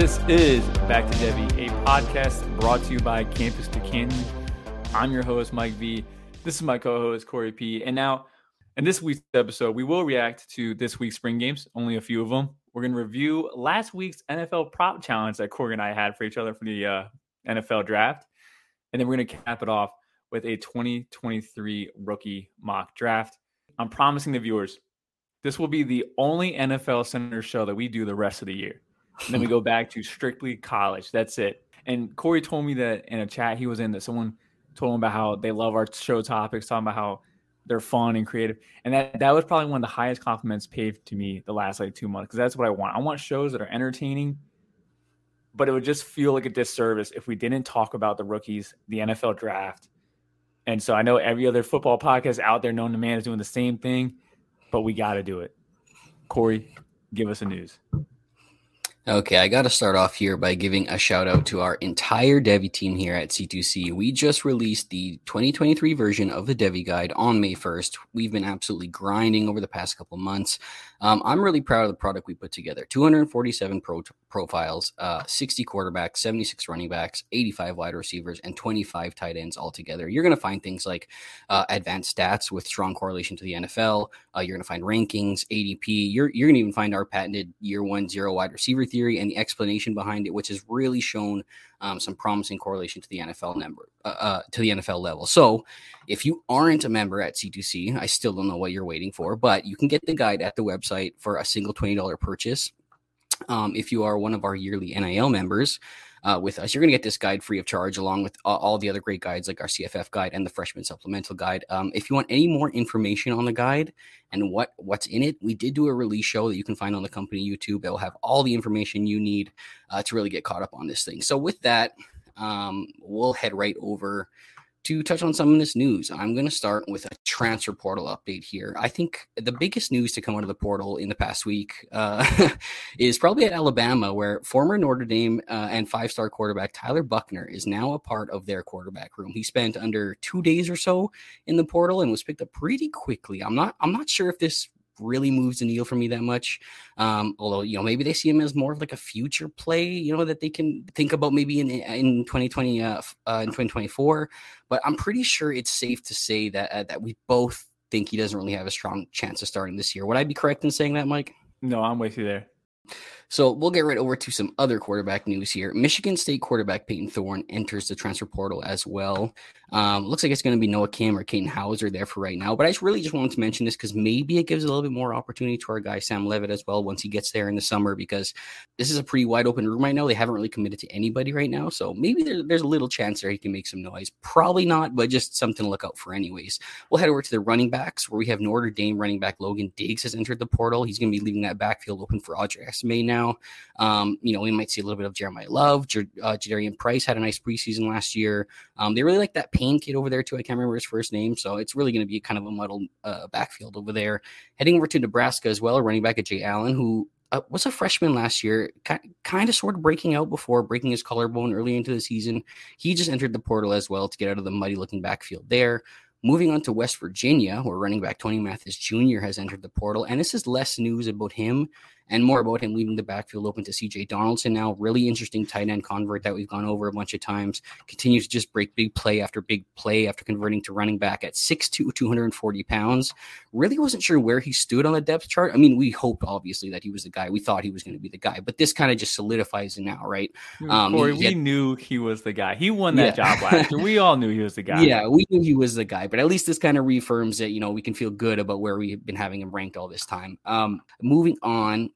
This is Back to Devy, a podcast brought to you by Campus to Canton. I'm your host, Mike V. This is my co-host, Corey P. And now, in this week's episode, we will react to this week's spring games, only a few of them. We're going to review last week's NFL prop challenge that Corey and I had for each other for the uh, NFL draft. And then we're going to cap it off with a 2023 rookie mock draft. I'm promising the viewers this will be the only NFL Center show that we do the rest of the year. And then we go back to strictly college. That's it. And Corey told me that in a chat he was in that someone told him about how they love our show topics, talking about how they're fun and creative. And that that was probably one of the highest compliments paid to me the last like two months because that's what I want. I want shows that are entertaining, but it would just feel like a disservice if we didn't talk about the rookies, the NFL draft. And so I know every other football podcast out there known the man is doing the same thing, but we got to do it. Corey, give us the news. Okay, I got to start off here by giving a shout out to our entire Devy team here at C2C. We just released the 2023 version of the Devy Guide on May 1st. We've been absolutely grinding over the past couple months. Um, I'm really proud of the product we put together 247 pro- profiles, uh, 60 quarterbacks, 76 running backs, 85 wide receivers, and 25 tight ends altogether. You're going to find things like uh, advanced stats with strong correlation to the NFL. Uh, you're going to find rankings, ADP. You're, you're going to even find our patented year one zero wide receiver theory and the explanation behind it, which has really shown um, some promising correlation to the NFL number, uh, uh, to the NFL level. So, if you aren't a member at C2C, I still don't know what you're waiting for, but you can get the guide at the website for a single twenty dollar purchase. Um, if you are one of our yearly NIL members, uh, with us. You're going to get this guide free of charge, along with uh, all the other great guides like our CFF guide and the freshman supplemental guide. Um, if you want any more information on the guide and what what's in it, we did do a release show that you can find on the company YouTube. It will have all the information you need uh, to really get caught up on this thing. So with that, um, we'll head right over to touch on some of this news, I'm going to start with a transfer portal update here. I think the biggest news to come out of the portal in the past week uh, is probably at Alabama, where former Notre Dame uh, and five star quarterback Tyler Buchner is now a part of their quarterback room. He spent under two days or so in the portal and was picked up pretty quickly. I'm not I'm not sure if this really moves the needle for me that much. Um, although you know maybe they see him as more of like a future play, you know that they can think about maybe in in 2020 uh, uh, in 2024. But I'm pretty sure it's safe to say that uh, that we both think he doesn't really have a strong chance of starting this year. Would I be correct in saying that, Mike? No, I'm with you there. So we'll get right over to some other quarterback news here. Michigan State quarterback Payton Thorne enters the transfer portal as well. Um, looks like it's going to be Noah Kim or Katin Houser there for right now. But I just really just wanted to mention this because maybe it gives a little bit more opportunity to our guy Sam Leavitt as well once he gets there in the summer because this is a pretty wide open room right now. They haven't really committed to anybody right now, so maybe there, there's a little chance there he can make some noise. Probably not, but just something to look out for anyways. We'll head over to the running backs where we have Notre Dame running back Logan Diggs has entered the portal. He's going to be leaving that backfield open for Audric Estime now. Um, you know, we might see a little bit of Jeremiyah Love. J- uh, Jadarian Price had a nice preseason last year. Um, they really like that Payne kid over there too. I can't remember his first name, so it's really going to be kind of a muddled uh, backfield over there. Heading over to Nebraska as well, running back Ajay Allen, who uh, was a freshman last year, kind of sort of breaking out before breaking his collarbone early into the season. He just entered the portal as well to get out of the muddy looking backfield there. Moving on to West Virginia, where running back Tony Mathis Jr. has entered the portal. And this is less news about him and more about him leaving the backfield open to CJ Donaldson now. Really interesting tight end convert that we've gone over a bunch of times. Continues to just break big play after big play after converting to running back at 6'2, 240 pounds. Really wasn't sure where he stood on the depth chart. I mean, we hoped obviously that he was the guy. We thought he was going to be the guy, but this kind of just solidifies it now, right? Hmm, um, Corey, we had, knew he was the guy. He won that yeah. job last year. We all knew he was the guy. Yeah, we knew he was the guy, but at least this kind of reaffirms that, you know, we can feel good about where we've been having him ranked all this time. Um, moving on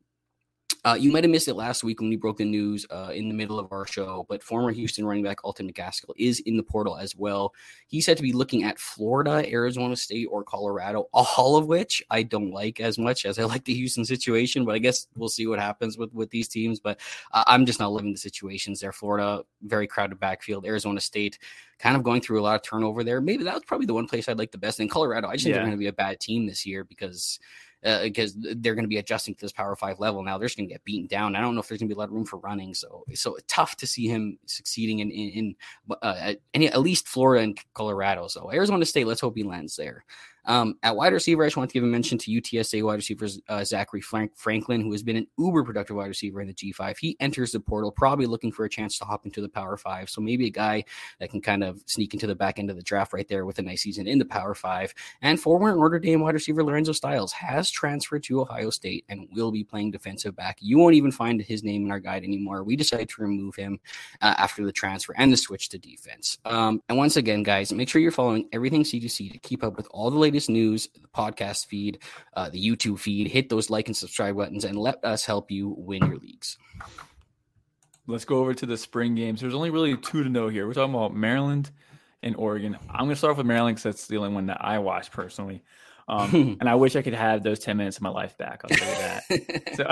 uh, you might have missed it last week when we broke the news uh, in the middle of our show, but former Houston running back Alton McCaskill is in the portal as well. He's said to be looking at Florida, Arizona State, or Colorado, all of which I don't like as much as I like the Houston situation. But I guess we'll see what happens with with these teams. But uh, I'm just not loving the situations there. Florida, very crowded backfield. Arizona State, kind of going through a lot of turnover there. Maybe that was probably the one place I'd like the best. In Colorado, I just think they're going to be a bad team this year because because uh, they're going to be adjusting to this Power Five level now. They're just going to get beaten down. I don't know if there's going to be a lot of room for running. So so tough to see him succeeding in in, in uh, any at least Florida and Colorado. So Arizona State, let's hope he lands there. Um, at wide receiver, I just want to give a mention to UTSA wide receiver uh, Zakhari Frank- Franklin, who has been an uber productive wide receiver in the G5. He enters the portal, probably looking for a chance to hop into the Power Five. So maybe a guy that can kind of sneak into the back end of the draft right there with a nice season in the Power Five. And former Notre Dame wide receiver Lorenzo Styles has transferred to Ohio State and will be playing defensive back. You won't even find his name in our guide anymore. We decided to remove him uh, after the transfer and the switch to defense. Um, and once again, guys, make sure you're following everything C2C to keep up with all the latest news, the podcast feed, uh, the YouTube feed. Hit those like and subscribe buttons and let us help you win your leagues. Let's go over to the spring games. There's only really two to know here. We're talking about Maryland and Oregon. I'm going to start off with Maryland because that's the only one that I watched personally. Um, and I wish I could have those 10 minutes of my life back. I'll tell you that. so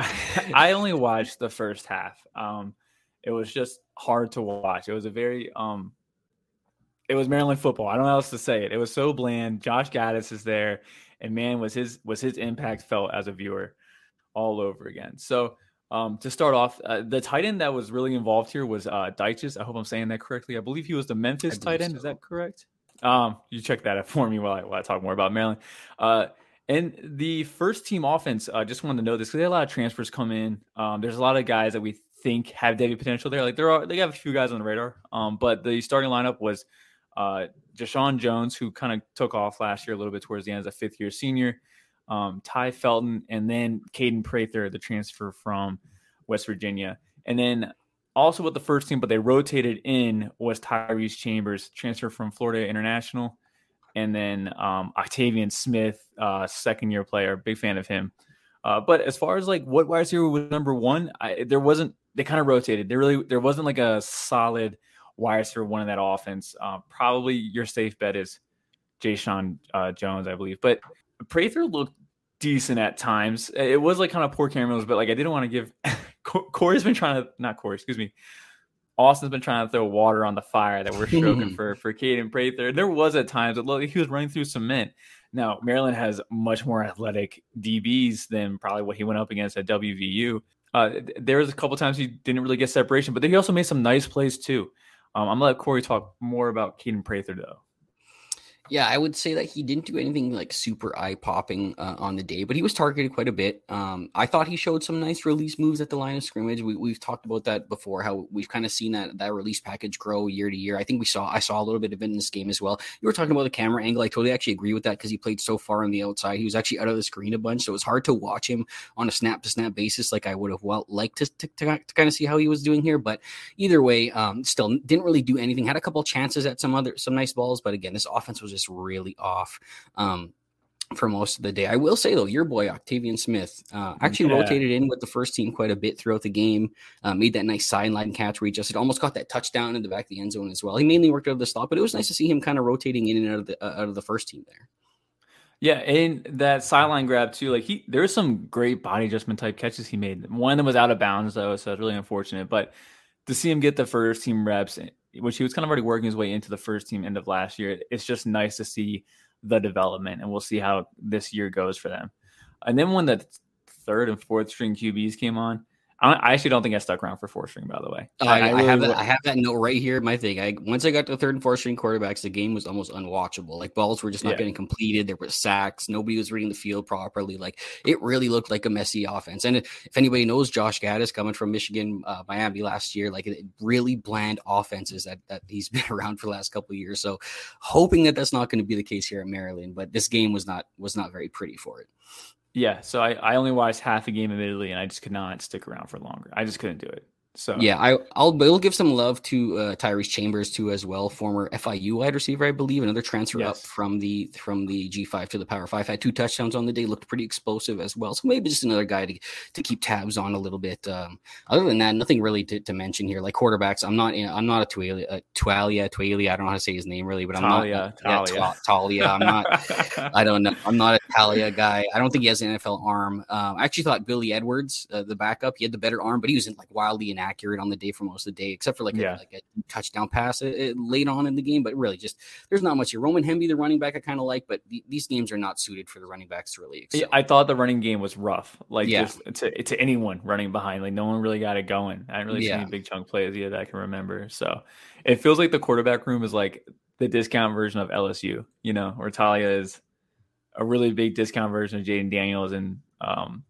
I only watched the first half. Um, it was just hard to watch. It was a very, um, it was Maryland football. I don't know how else to say it. It was so bland. Josh Gattis is there, and man, was his was his impact felt as a viewer all over again. So um, to start off, uh, the tight end that was really involved here was uh. I hope I'm saying that correctly. I believe he was the Memphis tight end. So. Is that correct? Um, you check that out for me while I, while I talk more about Maryland. Uh, and the first team offense, I uh, just wanted to know this because they had a lot of transfers come in. Um, there's a lot of guys that we think have Devy potential there. Like there are, they have a few guys on the radar. Um, but the starting lineup was uh, Jeshaun Jones, who kind of took off last year a little bit towards the end as a fifth year senior. Um, Tai Felton, and then Kaden Prather, the transfer from West Virginia. And then also with the first team, but they rotated in was Tyrese Chambers, transfer from Florida International, and then um, Octavian Smith, uh, second year player. Big fan of him. Uh, but as far as like what wide receiver was number one, I, there wasn't. They kind of rotated. There really there wasn't like a solid wide for one in that offense. Uh, probably your safe bet is Jeshaun uh, Jones, I believe. But Prather looked decent at times. It was like kind of poor cameras, but like I didn't want to give Corey's been trying to not Corey, excuse me. Austin's been trying to throw water on the fire that we're stroking for for Kaden Prather. There was at times it looked like he was running through cement. Now Maryland has much more athletic DBs than probably what he went up against at WVU. Uh, there was a couple times he didn't really get separation, but then he also made some nice plays too. Um, I'm gonna let Corey talk more about Kaden Prather though. Yeah, I would say that he didn't do anything like super eye popping uh, on the day, but he was targeted quite a bit. Um, I thought he showed some nice release moves at the line of scrimmage. We, have talked about that before, how we've kind of seen that that release package grow year to year. I think we saw I saw a little bit of it in this game as well. You were talking about the camera angle. I totally actually agree with that because he played so far on the outside. He was actually out of the screen a bunch, so it was hard to watch him on a snap to snap basis like I would have well liked to, to, to, to kind of see how he was doing here. But either way, um, still didn't really do anything. Had a couple chances at some other some nice balls, but again, this offense was just really off. Um, for most of the day. I will say though, your boy Octavian Smith uh, actually yeah. rotated in with the first team quite a bit throughout the game. Uh, made that nice sideline catch where he just almost got that touchdown in the back of the end zone as well. He mainly worked out of the slot, but it was nice to see him kind of rotating in and out of the uh, out of the first team there. Yeah, and that sideline grab too. Like he, there's some great body adjustment type catches he made. One of them was out of bounds though, so it's really unfortunate. But to see him get the first team reps, which he was kind of already working his way into the first team end of last year, it's just nice to see the development, and we'll see how this year goes for them. And then when the third and fourth string QBs came on, I actually don't think I stuck around for four string. By the way, I, I, really I have that. I have that note right here. My thing. I once I got to third and fourth string quarterbacks, the game was almost unwatchable. Like balls were just not yeah. getting completed. There were sacks. Nobody was reading the field properly. Like it really looked like a messy offense. And if anybody knows Josh Gattis coming from Michigan, uh, Miami last year, like really bland offenses that that he's been around for the last couple years. So hoping that that's not going to be the case here at Maryland. But this game was not was not very pretty for it. Yeah, so I, I only watched half a game admittedly, and I just could not stick around for longer. I just couldn't do it. So yeah, I I'll will give some love to uh, Tyrese Chambers too as well, former FIU wide receiver, I believe, another transfer yes. up from the from the G five to the Power Five. Had two touchdowns on the day, looked pretty explosive as well. So maybe just another guy to to keep tabs on a little bit. Um, other than that, nothing really to, to mention here. Like quarterbacks, I'm not I'm not a Twalia a Twalia Twalia. I don't know how to say his name really, but I'm Talia, not Talia. Yeah, Talia. I'm not. I don't know. I'm not a Talia guy. I don't think he has an NFL arm. Um, I actually thought Billy Edwards, uh, the backup, he had the better arm, but he was in like wildly inaccurate on the day for most of the day, except for like yeah. a, like a touchdown pass it, it, late on in the game. But really, just there's not much here. Roman Hemby, the running back, I kind of like, but the, these games are not suited for the running backs to really excel. Yeah, I thought the running game was rough, like yeah. just to, to anyone running behind. Like no one really got it going. I didn't really yeah. see any big chunk plays yet that I can remember. So it feels like the quarterback room is like the discount version of LSU, you know, where Talia is a really big discount version of Jayden Daniels and um,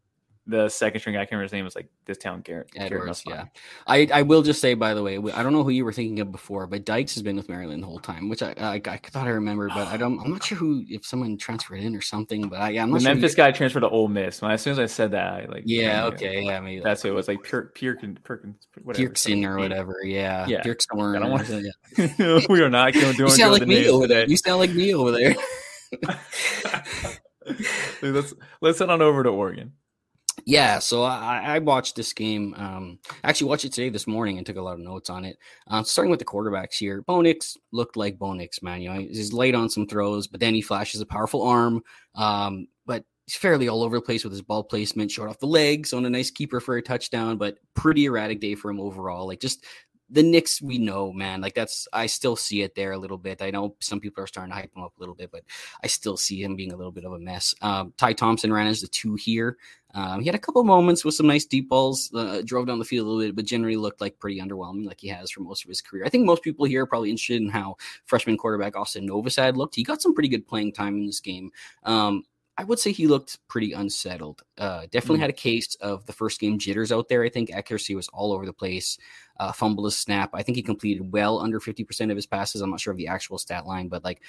the second string guy, I can't remember his name, was like this town Garrett. Edwards, yeah. I, I will just say, by the way, I don't know who you were thinking of before, but Dykes has been with Maryland the whole time, which I I, I thought I remembered, but I don't. I'm not sure who if someone transferred in or something. But I, yeah, I'm not the sure Memphis guy transferred to Ole Miss. When as soon as I said that, I like yeah, okay, yeah, maybe that's what it was like. Pure Perkins, Perkins, whatever, Pearson or whatever. Yeah, yeah, Pirkson. I don't want to. Yeah. we are not going to do. You sound like me over there. You sound like me over there. let's let's head on over to Oregon yeah, so I, I, watched this game. Um, actually watched it today this morning and took a lot of notes on it. Uh, starting with the quarterbacks here, Bo Nix looked like Bo Nix, man. You know, he's late on some throws, but then he flashes a powerful arm. Um, but he's fairly all over the place with his ball placement, short off the legs on a nice keeper for a touchdown, but pretty erratic day for him overall. Like just the Nix we know, man. Like that's I still see it there a little bit. I know some people are starting to hype him up a little bit, but I still see him being a little bit of a mess. Um, Ty Thompson ran as the two here. Um, he had a couple moments with some nice deep balls, uh, drove down the field a little bit, but generally looked like pretty underwhelming, like he has for most of his career. I think most people here are probably interested in how freshman quarterback Austin Novosad looked. He got some pretty good playing time in this game. Um, I would say he looked pretty unsettled. Uh, definitely mm. had a case of the first game jitters out there. I think accuracy was all over the place. Uh, fumble his snap. I think he completed well under 50% of his passes. I'm not sure of the actual stat line, but like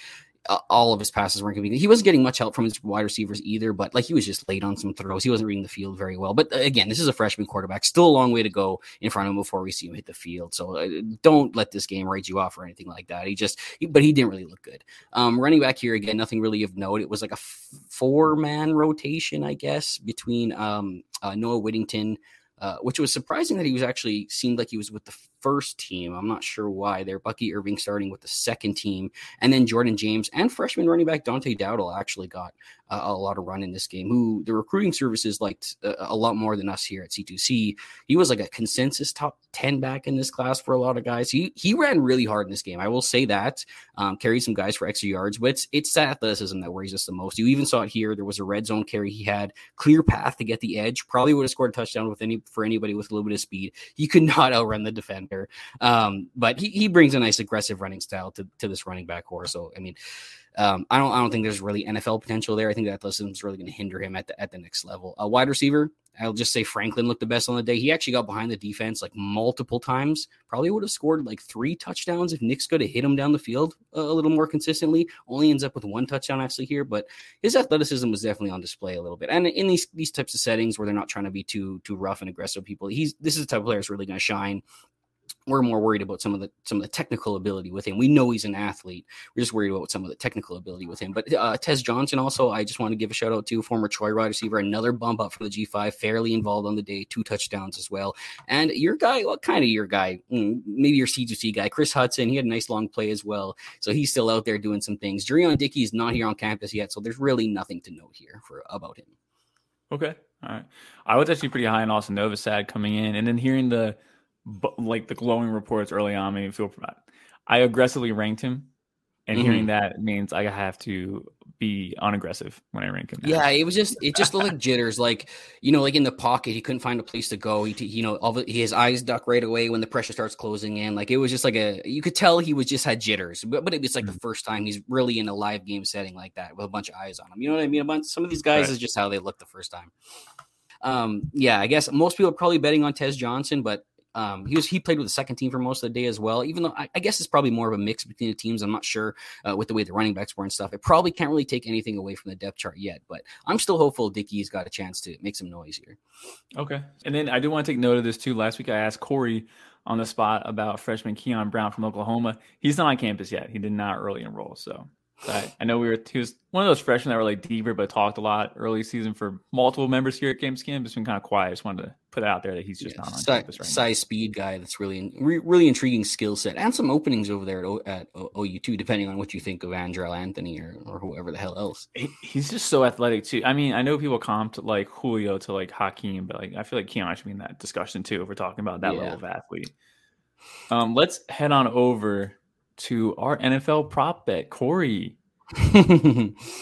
all of his passes weren't. He wasn't getting much help from his wide receivers either, but like he was just late on some throws. He wasn't reading the field very well. But uh, again, this is a freshman quarterback. Still a long way to go in front of him before we see him hit the field. So uh, don't let this game write you off or anything like that. He just, but he didn't really look good. Um, running back here again, nothing really of note. It was like a f- four man rotation, I guess, between um, uh, Noah Whittington. Uh, which was surprising that he was actually seemed like he was with the first team. I'm not sure why. They're Bucky Irving starting with the second team, and then Jordan James and freshman running back Dante Dowdell actually got a lot of run in this game. Who the recruiting services liked uh, a lot more than us here at C2C. He was like a consensus top ten back in this class for a lot of guys. He he ran really hard in this game. I will say that. Um, carried some guys for extra yards, but it's it's athleticism that worries us the most. You even saw it here. There was a red zone carry. He had clear path to get the edge. Probably would have scored a touchdown with any for anybody with a little bit of speed. He could not outrun the defender. Um, but he, he brings a nice aggressive running style to, to this running back core. So, I mean, um, I don't I don't think there's really NFL potential there. I think that athleticism is really going to hinder him at the at the next level. A wide receiver, I'll just say Franklin looked the best on the day. He actually got behind the defense like multiple times. Probably would have scored like three touchdowns if Nix could have hit him down the field a, a, little more consistently. Only ends up with one touchdown actually here, but his athleticism was definitely on display a little bit. And in these these types of settings where they're not trying to be too too rough and aggressive people, he's this is the type of player that's really going to shine we're more worried about some of the some of the technical ability with him. We know he's an athlete. We're just worried about some of the technical ability with him. But uh, Tez Johnson also, I just want to give a shout out to former Troy wide receiver, another bump up for the G5, fairly involved on the day, two touchdowns as well. And your guy, what kind of your guy? Mm, maybe your C2C guy, Kris Hutson. He had a nice long play as well, so he's still out there doing some things. Jurrion Dickey is not here on campus yet, so there's really nothing to note here for about him. Okay, all right. I was actually pretty high on Austin Novosad coming in, and then hearing the but like the glowing reports early on made me feel I aggressively ranked him, and mm-hmm. hearing that means I have to be unaggressive when I rank him. Now. Yeah, it was just it just looked like jitters, like you know, like in the pocket, he couldn't find a place to go. He, you know, all the, his eyes duck right away when the pressure starts closing in. Like it was just like a you could tell he was just had jitters, but but it was like mm-hmm. the first time he's really in a live game setting like that with a bunch of eyes on him. You know what I mean? A bunch, some of these guys right. is just how they look the first time. Um, yeah, I guess most people are probably betting on Tez Johnson, but um, he was he played with the second team for most of the day as well. Even though I, I guess it's probably more of a mix between the teams. I'm not sure uh, with the way the running backs were and stuff. It probably can't really take anything away from the depth chart yet, but I'm still hopeful Dickey's got a chance to make some noise here. Okay, and then I do want to take note of this too. Last week I asked Corey on the spot about freshman Keon Brown from Oklahoma. He's not on campus yet. He did not early enroll, so but I know we were he was one of those freshmen that were like deeper, but talked a lot early season for multiple members here at Game Skin. It's been kind of quiet. I just wanted to put it out there that he's just yeah, not on size, campus right size now. speed guy. That's really really intriguing skill set and some openings over there at, o, at OU too, depending on what you think of Andrel Anthony or, or whoever the hell else. He, he's just so athletic too. I mean, I know people comp like Julio to like Hakeem, but like I feel like Keon should be in that discussion too if we're talking about that yeah. level of athlete. Um, let's head on over to our NFL prop bet, Corey.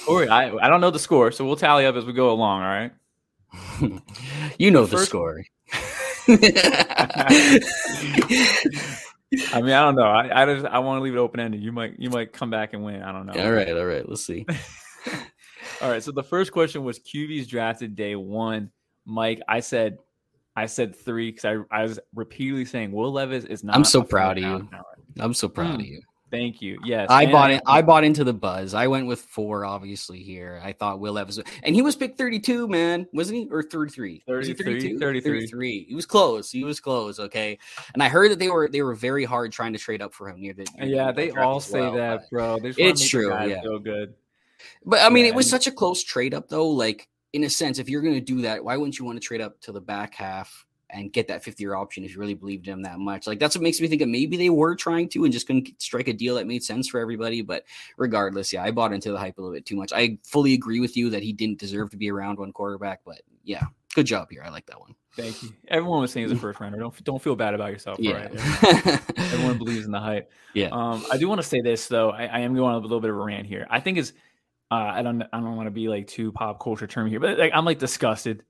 Corey, I, I don't know the score, so we'll tally up as we go along. All right. you know the, the score. I mean, I don't know. I I, just, I want to leave it open ended. You might you might come back and win. I don't know. All right, all right. Let's see. All right. So the first question was QB's drafted day one. Mike, I said, I said three because I, I was repeatedly saying Will Levis is not. I'm so proud of you. I'm so proud Mm. of you. Thank you. Yes, I and bought it. I bought into the buzz. I went with four, obviously. Here, I thought Will Levis, and he was picked 32, man, wasn't he? Or 33? Was he 33, 33. 33. He was close. He was close. Okay, and I heard that they were they were very hard trying to trade up for him near the. near the Yeah, they all say well, that, bro. They just wanna It's true, yeah. feel good. But I mean, Yeah, it was such a close trade up, though. Like in a sense, if you're going to do that, why wouldn't you want to trade up to the back half and get that fifth year option if you really believed in him that much? Like that's what makes me think that maybe they were trying to and just couldn't strike a deal that made sense for everybody. But regardless, yeah, I bought into the hype a little bit too much. I fully agree with you that he didn't deserve to be around one quarterback, but yeah, good job here. I like that one. Thank you. Everyone was saying he's a first rounder. Don't don't feel bad about yourself. Yeah. Right? Everyone believes in the hype. Yeah. Um, I do want to say this though. I, I am going on a little bit of a rant here. I think is Uh, I don't. I don't want to be like too pop culture term here, but like I'm like disgusted.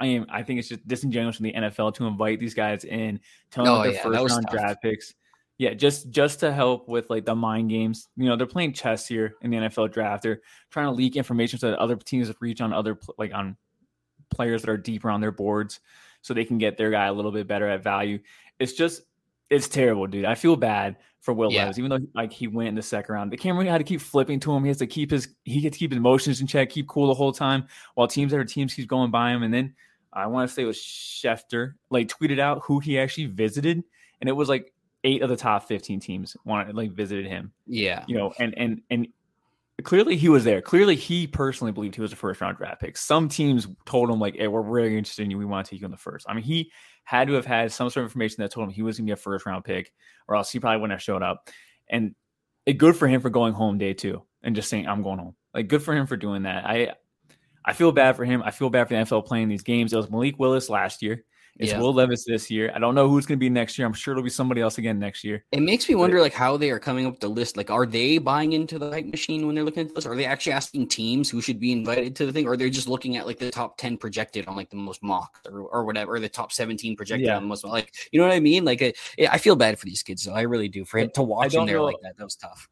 I am. I think it's just disingenuous from the NFL to invite these guys in, tell them Oh, they're yeah, first round tough. draft picks. Yeah, just just to help with like the mind games. You know, they're playing chess here in the NFL draft. They're trying to leak information so that other teams reach on other like on players that are deeper on their boards, so they can get their guy a little bit better at value. It's just it's terrible, dude. I feel bad for Will Yeah. Levis, even though like he went in the second round. The camera had to keep flipping to him. He has to keep his he had to keep his emotions in check, keep cool the whole time, while teams that are teams keep going by him. And then I want to say it was Schefter like tweeted out who he actually visited, and it was like eight of the top fifteen teams wanted like visited him. Yeah. You know, and and and clearly he was there. Clearly he personally believed he was a first round draft pick. Some teams told him like, "Hey, we're really interested in you. We want to take you in the first. I mean, he had to have had some sort of information that told him he was going to be a first round pick, or else he probably wouldn't have showed up. And it good for him for going home day two and just saying, "I'm going home." Like, good for him for doing that. I I feel bad for him. I feel bad for the NFL playing these games. It was Malik Willis last year. It's Yeah. Will Levis this year. I don't know who's going to be next year. I'm sure it'll be somebody else again next year. It makes me wonder, like, how they are coming up with the list. Like, are they buying into the hype machine when they're looking at this? Are they actually asking teams who should be invited to the thing? Or they're just looking at like the top ten projected on like the most mocked or, or whatever, or the top seventeen projected Yeah. on the most like, you know what I mean? Like, it, I feel bad for these kids. So I really do. For him to watch him there like that, that was tough.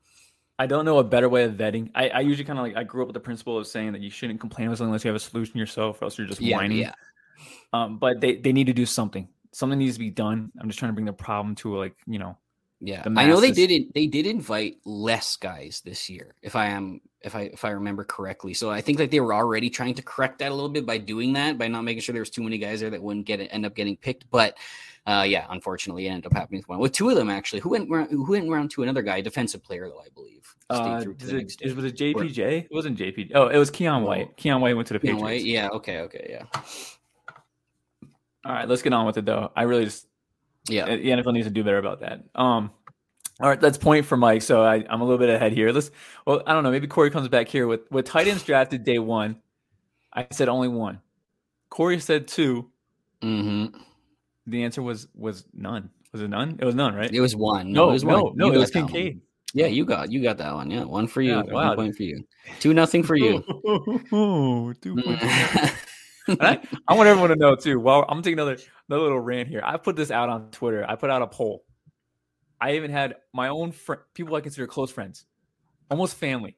I don't know a better way of vetting. I, I usually kind of like I grew up with the principle of saying that you shouldn't complain about something unless you have a solution yourself, or else you're just Yeah, whining. yeah, Um, but they they need to do something. Something needs to be done. I'm just trying to bring the problem to like you know. Yeah. I know they masses. did. They did invite less guys this year, if I am, if I if I remember correctly. So I think that they were already trying to correct that a little bit by doing that, by not making sure there was too many guys there that wouldn't get it, end up getting picked. But uh, yeah, unfortunately, it ended up happening with one. With two of them actually, who went round, who went round to another guy, defensive player though I believe. Uh, through to is the it, is, was it JPJ? It wasn't JPJ. Oh, it was Keion White. Keion White went to the know Patriots. what? Yeah. Okay. Okay. Yeah. All right, let's get on with it though. I really just Yeah. the NFL needs to do better about that. Um, all right, that's point for Mike. So I, I'm a little bit ahead here. Let's. Well, I don't know. Maybe Corey comes back here with with tight ends drafted day one. I said only one. Corey said two. Mm-hmm. The answer was was none. Was it none? It was none, right? It was one. no, it was no, one. no. It was that one. Kincaid. Yeah, you got you got that one. Yeah, one for you. Yeah, one wow. point for you. Two nothing for you. Two points. Mm. And I, I want everyone to know too. Well, I'm taking another another little rant here. I put this out on Twitter. I put out a poll. I even had my own fr- people I consider close friends, almost family,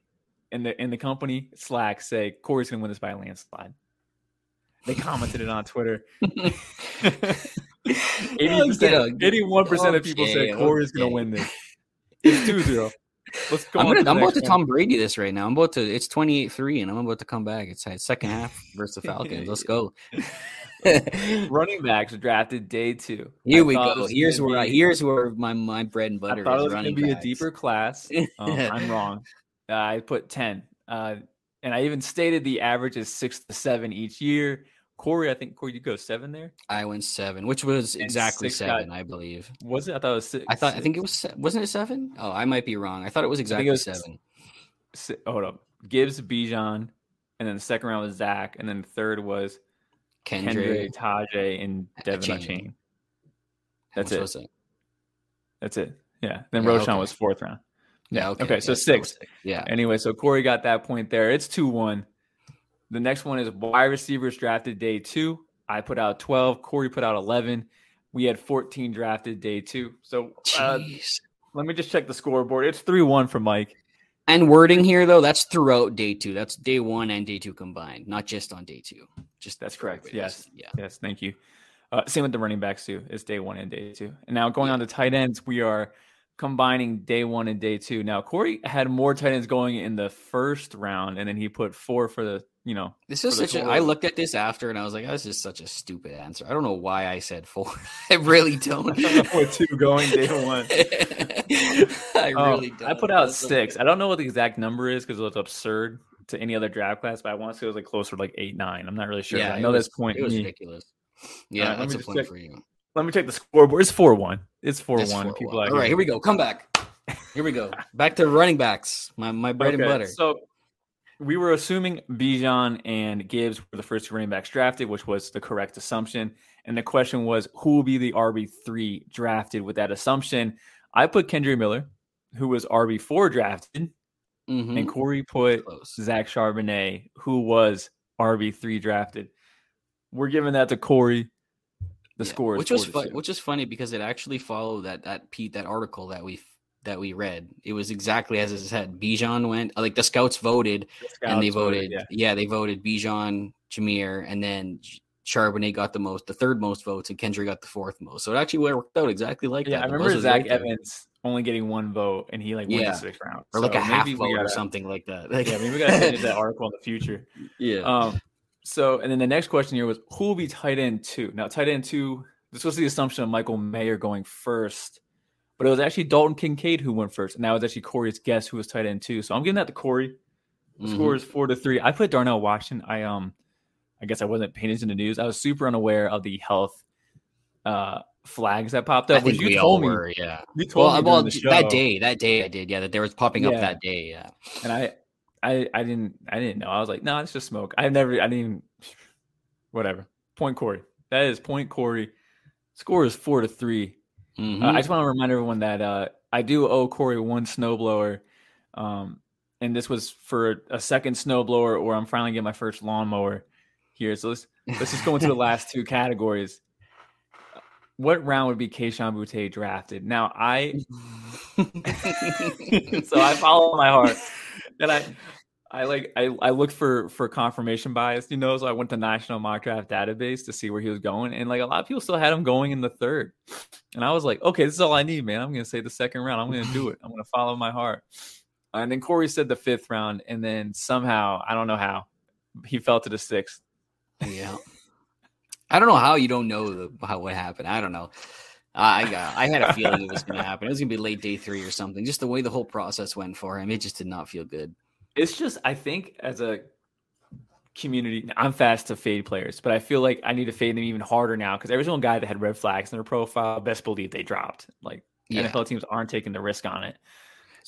in the in the company Slack say Corey's gonna win this by a landslide. They commented it on Twitter. Eighty percent, eighty-one percent of people Okay, said Corey's gonna win this. It's two zero. Let's go. I'm, gonna, to I'm about to. Tom Brady this right now. I'm about to. It's 28-3, and I'm about to come back. It's it's second half versus the Falcons. Let's go. running backs drafted day two. Here I we go. Here's where I, here's where my my bread and I butter thought it is was going running to be backs. a deeper class. Um, I'm wrong. Uh, I put 10. Uh, and I even stated the average is six to seven each year. Corey, I think, Corey, you go seven there? I went seven, which was And exactly six got- seven, I believe. Was it? I thought it was six. I thought I think it was wasn't it seven? Oh, I might be wrong. I thought it was exactly it was- seven. si- hold up. Gibbs, Bijan, and then the second round was Zach, and then the third was Kendra. Kendrick, Tyjae, and De'Von Achane. Achane. That's it. was it? That's it. Yeah. Then Yeah, Roschon okay. was fourth round. Yeah. Okay. Okay, so yeah, was six. Yeah. Anyway, so Corey got that point there. It's 2 1. The next one is wide receivers drafted day two. I put out 12. Corey put out 11. We had 14 drafted day two. So uh, let me just check the scoreboard. It's 3 1 for Mike. And wording here though, that's throughout day two. That's day one and day two combined, not just on day two. Just that's correct. Yes. Yeah. Yes. Thank you. Uh, same with the running backs too. It's day one and day two. And now going on to tight ends, we are combining day one and day two. Now Corey had more tight ends going in the first round, and then he put four for the you know. This is such a. I looked at this after, and I was like, "This is such a stupid answer." I don't know why I said four. I really don't. With two going day one. I oh, really don't. I put out That's six. I don't know what the exact number is because it was absurd to any other draft class, but I want to say it was like closer to like eight, nine. I'm not really sure. Yeah, I know was, this point. It was me. ridiculous. Yeah, that's a point check. for you. Let me check the scoreboard. It's four one. It's four it's one. People one. All right, here we go. Come back. Here we go. Back to running backs. My my bread okay, and butter. So we were assuming Bijan and Gibbs were the first two running backs drafted, which was the correct assumption. And the question was, who will be the RB three drafted with that assumption? I put Kendre Miller, who was RB four drafted, mm-hmm. and Corey put Close. Zach Charbonnet, who was RB three drafted. We're giving that to Corey. The yeah, score, which was fu- which is funny because it actually followed that that Pete that article that we that we read. It was exactly as it said. Bijan went like the scouts voted, the scouts and they voted. voted yeah. yeah. they voted Bijan, Jahmyr, and then Charbonnet got the most, the third most votes, and Kendrick got the fourth most. So it actually worked out exactly like yeah, that. I remember Zach Evans only getting one vote, and he like went yeah. the sixth round, or like a half vote gotta, or something like that. Like, yeah, maybe we got to finish that article in the future. Yeah. Um. So, and then the next question here was who will be tight end two? Now, tight end two this was the assumption of Michael Mayer going first, but it was actually Dalton Kincaid who went first. And that was actually Corey's guess who was tight end two. So I'm giving that to Corey. The mm-hmm. score is four to three. I put Darnell Washington. I um I guess I wasn't paying attention to news. I was super unaware of the health uh flags that popped up. I think you told me, were, yeah. You told well, me well that day, that day I did, yeah, that there was popping yeah. up that day, yeah. And I I I didn't I didn't know. I was like, no, it's just smoke. I've never I didn't even whatever. Point Corey. That is point Corey. Score is four to 3 mm-hmm. uh, I just want to remind everyone that uh, I do owe Corey one snowblower. Um, and this was for a second snowblower, or I'm finally getting my first lawnmower here. So let's let's just go into the last two categories. What round would be Kayshon Boutte drafted? Now I so I follow my heart. And I I like I, I looked for for confirmation bias, you know. So I went to National Mock Draft Database to see where he was going, and like a lot of people still had him going in the third. And I was like, okay, this is all I need, man. I'm gonna say the second round. I'm gonna do it. I'm gonna follow my heart. And then Corey said the fifth round, and then somehow I don't know how he fell to the sixth. Yeah, I don't know how you don't know the, how what happened. I don't know. I got. I had a feeling it was going to happen. It was going to be late day three or something. Just the way the whole process went for him, it just did not feel good. It's just I think as a community, I'm fast to fade players, but I feel like I need to fade them even harder now because every single guy that had red flags in their profile, best believe they dropped. Like yeah. NFL teams aren't taking the risk on it.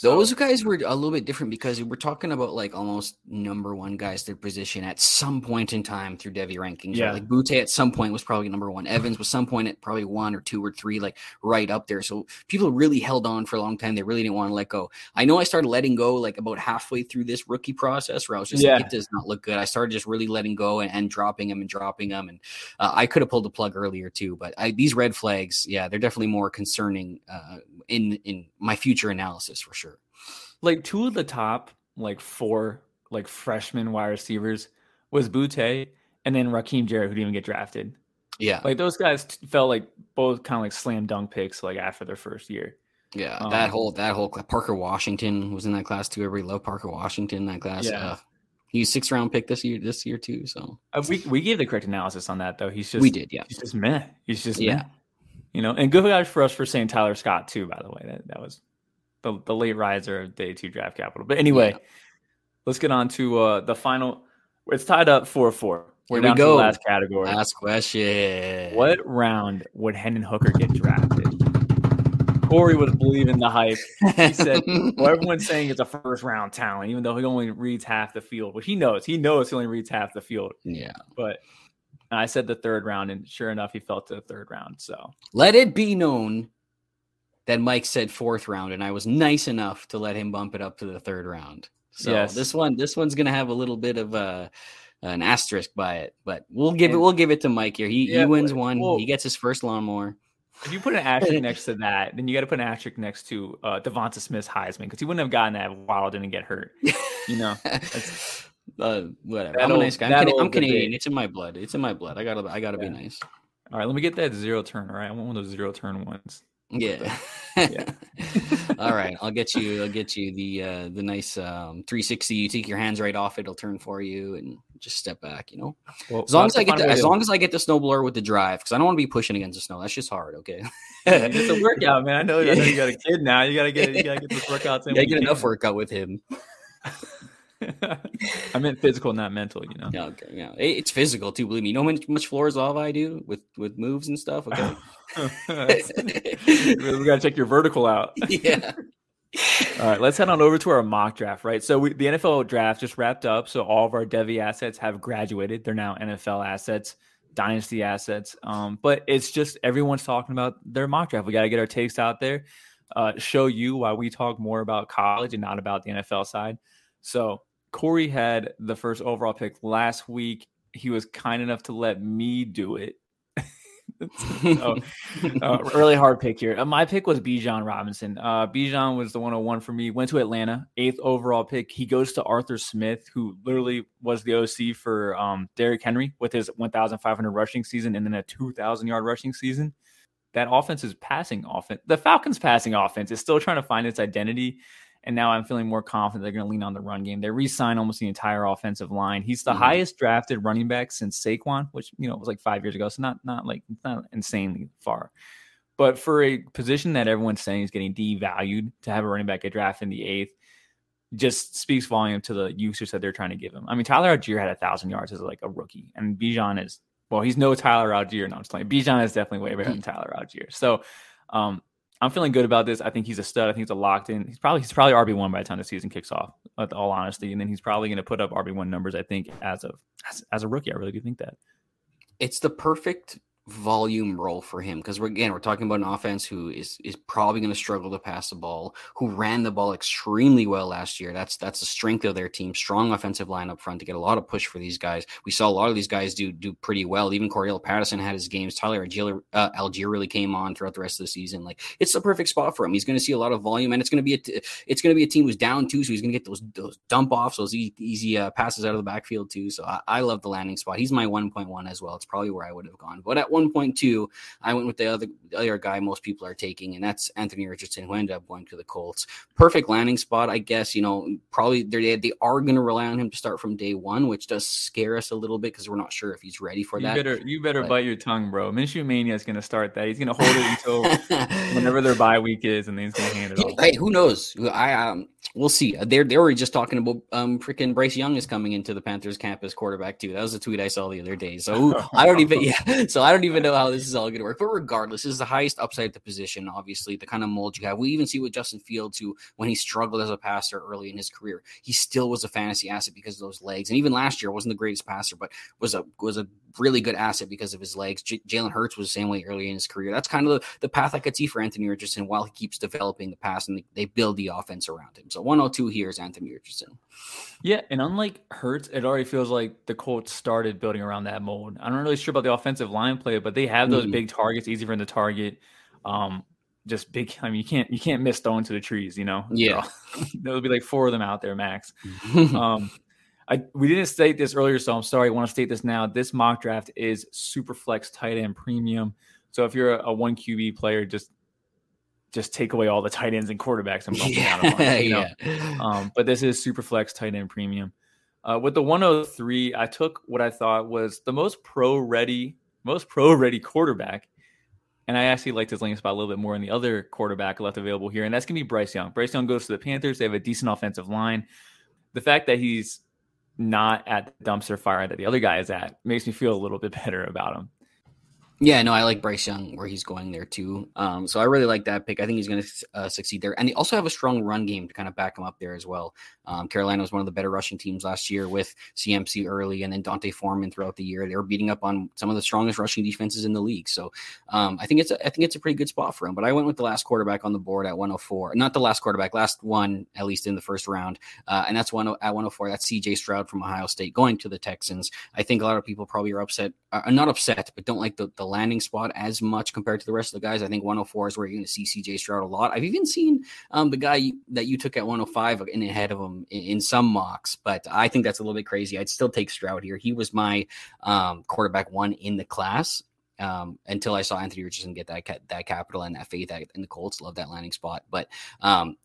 Those guys were a little bit different because we're talking about like almost number one guys their position at some point in time through Devy rankings. Yeah. Right? Like Boutte at some point was probably number one. Evans was some point at probably one or two or three, like right up there. So people really held on for a long time. They really didn't want to let go. I know I started letting go like about halfway through this rookie process where I was just yeah. like, it does not look good. I started just really letting go and, and dropping them and dropping them. And uh, I could have pulled the plug earlier too, but I, these red flags, yeah, they're definitely more concerning uh, in in my future analysis for sure like two of the top like four like freshman wide receivers was Boutte and then Rakim Jarrett, who didn't even get drafted. Yeah, like those guys t- felt like both kind of like slam dunk picks like after their first year. Yeah, um, that whole that whole Parker Washington was in that class too. Everybody loved Parker Washington that class. Yeah. Uh, he's six round pick this year this year too. So uh, we we gave the correct analysis on that though. He's just we did yeah. He's just meh. He's just yeah. Meh. You know, and good guys for us for saying Tyler Scott too. By the way, that that was the, the late riser of day two draft capital. But anyway, yeah. let's get on to uh, the final. It's tied up 4 4. We're Here down we go. to the last category. Last question. What round would Hendon Hooker get drafted? Corey was believing the hype. He said, well, everyone's saying it's a first round talent, even though he only reads half the field, which he knows. He knows he only reads half the field. Yeah. But I said the third round, and sure enough, he fell to the third round. So let it be known that Mike said fourth round, and I was nice enough to let him bump it up to the third round. So yes. this one, this one's gonna have a little bit of a an asterisk by it, but we'll give and, it we'll give it to Mike here. He yeah, he wins one. Well, he gets his first lawnmower. if you put an asterisk next to that, then you got to put an asterisk next to uh, DeVonta Smith's Heisman because he wouldn't have gotten that if Waddle didn't get hurt. You know, uh, whatever. I'm a nice guy. I'm, I'm Canadian. It's in my blood. It's in my blood. I gotta, I gotta yeah. be nice. All right, let me get that zero turn. All right, I want one of those zero turn ones. Yeah. yeah. All right, I'll get you. I'll get you the uh, the nice um, 360. You take your hands right off it. It'll turn for you and just step back. You know, well, as long as I get the, as long as I get the snowblower with the drive, because I don't want to be pushing against the snow. That's just hard. Okay. it's a workout, man. I know, I know you got a kid now. You gotta get you gotta get those workouts in. Yeah, get enough workout with him. I meant physical, not mental. You know. Yeah, okay. Yeah, it's physical too. Believe me. You know how much floors off I do with with moves and stuff. Okay. we gotta check your vertical out. yeah. All right, let's head on over to our mock draft, right? So we, the NFL draft just wrapped up. So all of our Devy assets have graduated. They're now NFL assets, dynasty assets. Um, but it's just everyone's talking about their mock draft. We got to get our takes out there, uh, show you why we talk more about college and not about the NFL side. So Corey had the first overall pick last week. He was kind enough to let me do it. so, uh, really hard pick here. Uh, my pick was Bijan Robinson. Uh, Bijan was the 101 for me. Went to Atlanta, eighth overall pick. He goes to Arthur Smith, who literally was the OC for um, Derrick Henry with his 1,500 rushing season and then a 2,000 yard rushing season. That offense is passing offense. The Falcons' passing offense is still trying to find its identity. And now I'm feeling more confident they're going to lean on the run game. They re-signed almost the entire offensive line. He's the mm-hmm. highest drafted running back since Saquon, which you know was like five years ago. So not not like not insanely far. But for a position that everyone's saying is getting devalued, to have a running back get drafted in the eighth just speaks volume to the usage that they're trying to give him. I mean, Tyler Allgeier had a thousand yards as like a rookie, and Bijan is well, he's no Tyler Allgeier. No, I'm just playing. Bijan is definitely way better than Tyler Allgeier. So um, I'm feeling good about this. I think he's a stud. I think he's a locked in. He's probably he's probably RB one by the time the season kicks off. With all honesty, and then he's probably going to put one volume role for him because we're again we're talking about an offense who is is probably going to struggle to pass the ball who ran the ball extremely well last year. That's that's the strength of their team strong offensive line up front to get a lot of push for these guys. We saw a lot of these guys do do pretty well. Even Cordarrelle Patterson had his games. Tyler Allgeier, uh, Allgeier really came on throughout the rest of the season. Like it's the perfect spot for him. He's going to see a lot of volume and it's going to be a t- it's going to be a team who's down too so he's going to get those those dump offs those easy, easy uh, passes out of the backfield too. So I, I love the landing spot. He's my 1.1 as well. It's probably where I would have gone. But at 1.2 I went with the other the other guy most people are taking, and that's Anthony Richardson, who ended up going to the Colts. Perfect landing spot, I guess. You know, probably they they are going to rely on him to start from day one, which does scare us a little bit because we're not sure if he's ready for you that. Better you better but, bite your tongue, bro. Minshew Mania is going to start that. He's going to hold it until whenever their bye week is, and then he's going to hand it off. Hey, who knows? I um, we'll see. They're they were just talking about um freaking Bryce Young is coming into the Panthers campus quarterback too. That was a tweet I saw the other day. So I don't even yeah. So I don't even know how this is all going to work. But regardless, this is the highest upside at the position. Obviously, the kind of mold you have. We even see with Justin Fields, who when he struggled as a passer early in his career, he still was a fantasy asset because of those legs. And even last year, wasn't the greatest passer, but was a was a really good asset because of his legs. J- Jalen Hurts was the same way early in his career. That's kind of the, the path I could see for Anthony Richardson while he keeps developing the pass and they, they build the offense around him. So 102 here is Anthony Richardson. Yeah, and unlike Hurts, it already feels like the Colts started building around that mold. I'm not really sure about the offensive line play, but they have those mm-hmm. big targets, easy for them to target. Um, just big. I mean, you can't you can't miss throwing to the trees. You know. Yeah. So, there'll be like four of them out there max. um, I we didn't state this earlier, so I'm sorry. I want to state this now. This mock draft is super flex tight end premium. So if you're a, a one QB player, just just take away all the tight ends and quarterbacks and bump yeah, down. Bunch, you know? yeah. Um, but this is super flex tight end premium. Uh, with the 103, I took what I thought was the most pro ready, most pro ready quarterback. And I actually liked his landing spot a little bit more than the other quarterback left available here. And that's going to be Bryce Young. Bryce Young goes to the Panthers. They have a decent offensive line. The fact that he's not at the dumpster fire that the other guy is at makes me feel a little bit better about him. Yeah, no, I like Bryce Young where he's going there too. Um, so I really like that pick. I think he's going to uh, succeed there, and they also have a strong run game to kind of back him up there as well. Um, Carolina was one of the better rushing teams last year with CMC early, and then D'Onta Foreman throughout the year. They were beating up on some of the strongest rushing defenses in the league. So um, I think it's a, I think it's a pretty good spot for him. But I went with the last quarterback on the board at 104, not the last quarterback, last one at least in the first round, uh, and that's one at 104. That's C.J. Stroud from Ohio State going to the Texans. I think a lot of people probably are upset, uh, not upset, but don't like the, the landing spot as much compared to the rest of the guys. I think 104 is where you're going to see CJ Stroud a lot. I've even seen um, the guy that you took at 105 in ahead of him in, in, some mocks, but I think that's a little bit crazy. I'd still take Stroud here. He was my um, quarterback one in the class. Um, until I saw Anthony Richardson get that that capital and that faith in the Colts, love that landing spot. But um,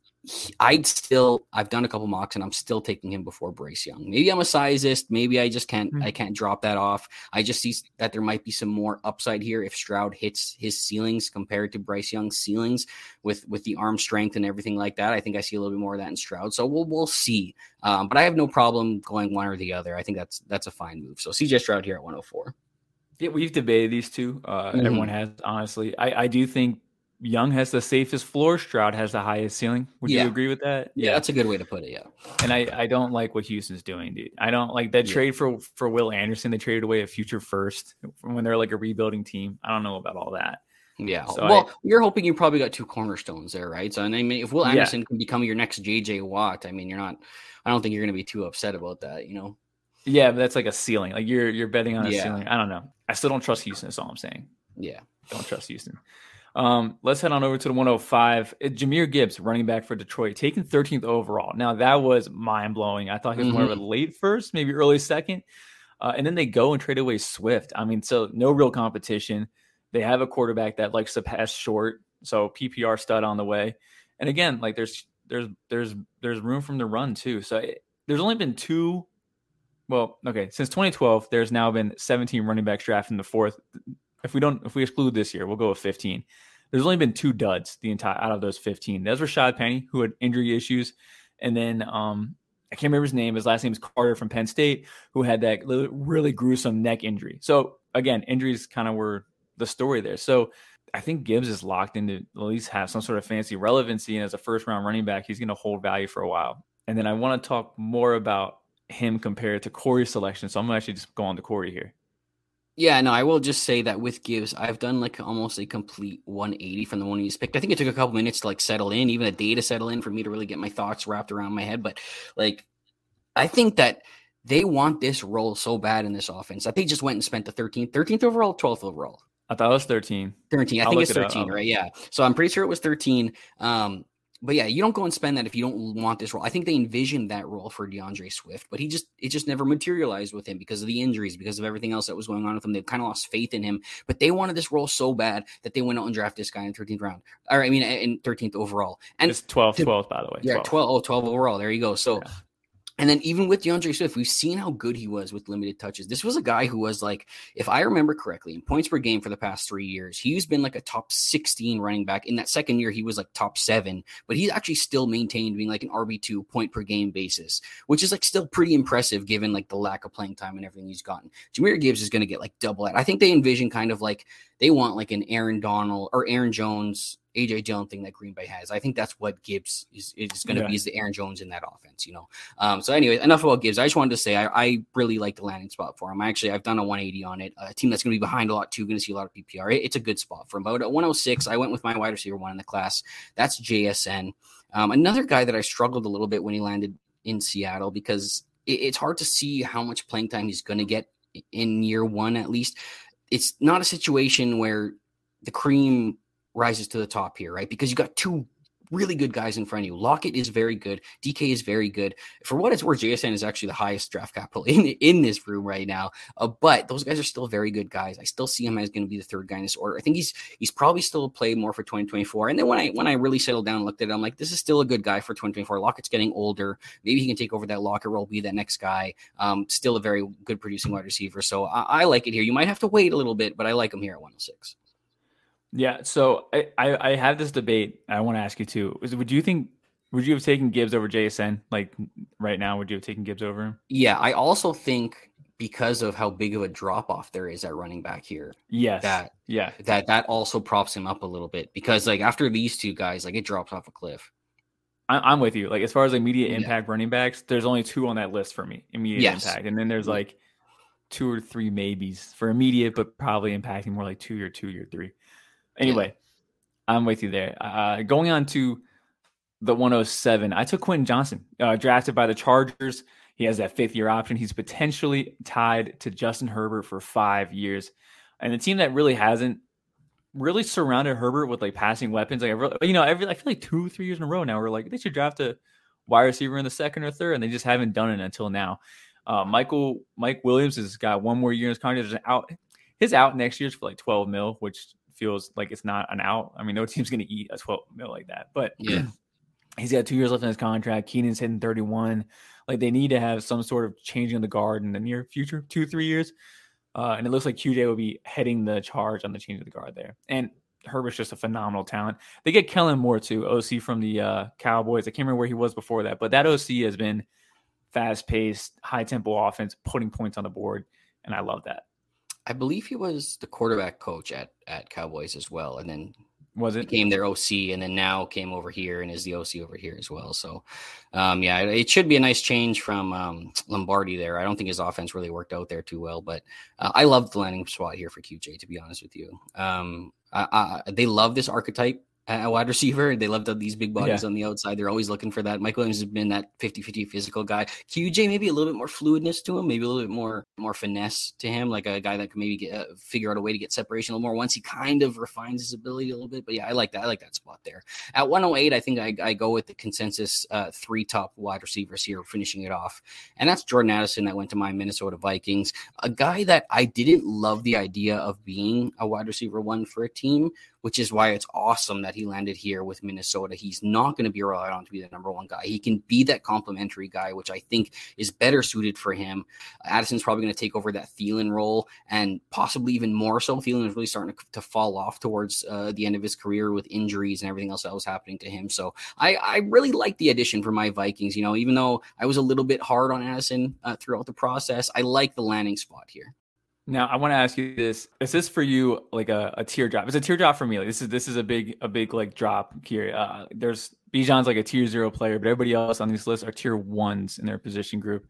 I'd still I've done a couple mocks and I'm still taking him before Bryce Young. Maybe I'm a sizist. Maybe I just can't mm-hmm. I can't drop that off. I just see that there might be some more upside here if Stroud hits his ceilings compared to Bryce Young's ceilings with with the arm strength and everything like that. I think I see a little bit more of that in Stroud. So we'll we'll see. Um, but I have no problem going one or the other. I think that's that's a fine move. So CJ Stroud here at 104. Yeah, we've debated these two. Uh, mm-hmm. Everyone has honestly. I, I do think Young has the safest floor. Stroud has the highest ceiling. Would yeah. you agree with that? Yeah. yeah. that's a good way to put it. Yeah. And I, I don't like what Houston's doing, dude. I don't like that yeah. trade for for Will Anderson. They traded away a future first when they're like a rebuilding team. I don't know about all that. Yeah. So well, I, you're hoping you probably got two cornerstones there, right? So, and I mean, if Will Anderson can become your next JJ Watt, I mean, you're not. I don't think you're going to be too upset about that, you know. Yeah, but that's like a ceiling. Like you're you're betting on a ceiling. I don't know. I still don't trust Houston. That's all I'm saying. Yeah. Don't trust Houston. Um, let's head on over to the 105. Uh, Jahmyr Gibbs, running back for Detroit, taken 13th overall. Now that was mind blowing. I thought he was mm-hmm. more of a mm-hmm. late first, maybe early second. Uh, and then they go and trade away Swift. I mean, so no real competition. They have a quarterback that likes to pass short, so PPR stud on the way. And again, like there's there's there's there's room from the run too. So it, there's only been two. Well, okay, since 2012, there's now been 17 running backs drafted in the fourth. If we don't, if we exclude this year, we'll go with 15. There's only been two duds the entire out of those 15. There's Rashad Penny, who had injury issues, and then um, I can't remember his name. His last name is Carter from Penn State, who had that really gruesome neck injury. So again, injuries kind of were the story there. So I think Gibbs is locked into at least have some sort of fantasy relevancy, and as a first round running back, he's going to hold value for a while. And then I want to talk more about him compared to Corey's selection. So I'm gonna actually just go on to Corey here. Yeah, no, I will just say that with Gibbs, I've done like almost a complete 180 from the one he's picked. I think it took a couple minutes to like settle in, even a day to settle in for me to really get my thoughts wrapped around my head. But like, I think that they want this role so bad in this offense that they just went and spent the 13th, 13th overall, 12th overall. I thought it was 13. 13. I I'll think it's 13, it right? Yeah. So I'm pretty sure it was 13. Um, but yeah, you don't go and spend that if you don't want this role. I think they envisioned that role for DeAndre Swift, but he just it just never materialized with him because of the injuries, because of everything else that was going on with him. They kind of lost faith in him. But they wanted this role so bad that they went out and drafted this guy in 13th round. Or I mean in 13th overall. And it's 12, 12, by the way. 12. Yeah, 12, oh, 12 overall. There you go. So yeah. And then even with D'Andre Swift, we've seen how good he was with limited touches. This was a guy who was like, if I remember correctly, in points per game for the past three years, he's been like a top 16 running back. In that second year, he was like top seven, but he's actually still maintained being like an RB2 point per game basis, which is like still pretty impressive given like the lack of playing time and everything he's gotten. Jahmyr Gibbs is going to get like double that. I think they envision kind of like they want like an Aaron Donald or Aaron Jones AJ Dillon thing that Green Bay has. I think that's what Gibbs is, is going to yeah. be is the Aaron Jones in that offense, you know. Um, so anyway, enough about Gibbs. I just wanted to say I, I, really like the landing spot for him. I actually I've done a 180 on it. A team that's going to be behind a lot too. Going to see a lot of PPR. It, it's a good spot for him. But at 106, I went with my wide receiver one in the class. That's JSN. Um, another guy that I struggled a little bit when he landed in Seattle because it, it's hard to see how much playing time he's going to get in year one at least. It's not a situation where the cream rises to the top here, right? Because you got two really good guys in front of you. Lockett is very good. DK is very good. For what it's worth, JSN is actually the highest draft capital in in this room right now. Uh, but those guys are still very good guys. I still see him as going to be the third guy in this order. I think he's he's probably still a play more for 2024. And then when I when I really settled down and looked at it, I'm like, this is still a good guy for 2024. Lockett's getting older. Maybe he can take over that Lockett role, be that next guy. Um, still a very good producing wide receiver. So I, I like it here. You might have to wait a little bit, but I like him here at 106. Yeah. So I, I, I have this debate. I want to ask you too. Is, would you think would you have taken Gibbs over JSN like right now? Would you have taken Gibbs over him? Yeah, I also think because of how big of a drop off there is at running back here. Yes. That yeah. That that also props him up a little bit because like after these two guys, like it drops off a cliff. I, am with you. Like as far as immediate impact yeah. running backs, there's only two on that list for me. Immediate yes. impact, and then there's like two or three maybes for immediate, but probably impacting more like two year two, year three. Anyway, yeah. I'm with you there. Uh, going on to the 107, I took Quentin Johnson, uh, drafted by the Chargers. He has that fifth year option. He's potentially tied to Justin Herbert for five years. and the team that really hasn't really surrounded Herbert with like passing weapons. Like, really, you know, every I feel like two, three years in a row now, we're like they should draft a wide receiver in the second or third, and they just haven't done it until now. Uh, Michael Mike Williams has got one more year in his contract. Out his out next year is for like twelve mil, which feels like it's not an out. I mean, no team's going to eat a twelve mil like that, but yeah, he's got two years left in his contract. Keenan's hitting thirty one. Like they need to have some sort of changing of the guard in the near future, two three years. Uh, and it looks like QJ will be heading the charge on the change of the guard there. And Herbert's just a phenomenal talent. They get Kellen Moore too, OC from the uh, Cowboys. I can't remember where he was before that, but that OC has been fast paced, high tempo offense, putting points on the board, and I love that. I believe he was the quarterback coach at at Cowboys as well, and then was it became their OC, and then now came over here and is the OC over here as well. So, um, yeah, it should be a nice change from um, Lombardi there. I don't think his offense really worked out there too well, but uh, I love the landing spot here for QJ. To be honest with you, um, I, I, they love this archetype a wide receiver. They love these big bodies yeah. on the outside. They're always looking for that. Mike Williams has been that 50-50 physical guy. QJ maybe a little bit more fluidness to him, maybe a little bit more more finesse to him, like a guy that can maybe get, uh, figure out a way to get separation a little more once he kind of refines his ability a little bit. But yeah, I like that. I like that spot there. At 108, I think I, I go with the consensus uh, three top wide receivers here, finishing it off, and that's Jordan Addison that went to my Minnesota Vikings, a guy that I didn't love the idea of being a wide receiver one for a team which is why it's awesome that he landed here with Minnesota. He's not going to be relied on to be the number one guy. He can be that complementary guy, which I think is better suited for him. Addison's probably going to take over that Thielen role and possibly even more so. Thielen is really starting to, to fall off towards uh, the end of his career with injuries and everything else that was happening to him. So I, I really like the addition for my Vikings. You know, even though I was a little bit hard on Addison uh, throughout the process, I like the landing spot here. Now I want to ask you this: Is this for you like a, a tier drop? It's a tier drop for me. Like this is this is a big a big like drop here. Uh, there's Bijan's like a tier zero player, but everybody else on this list are tier ones in their position group.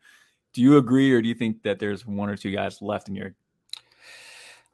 Do you agree, or do you think that there's one or two guys left in your?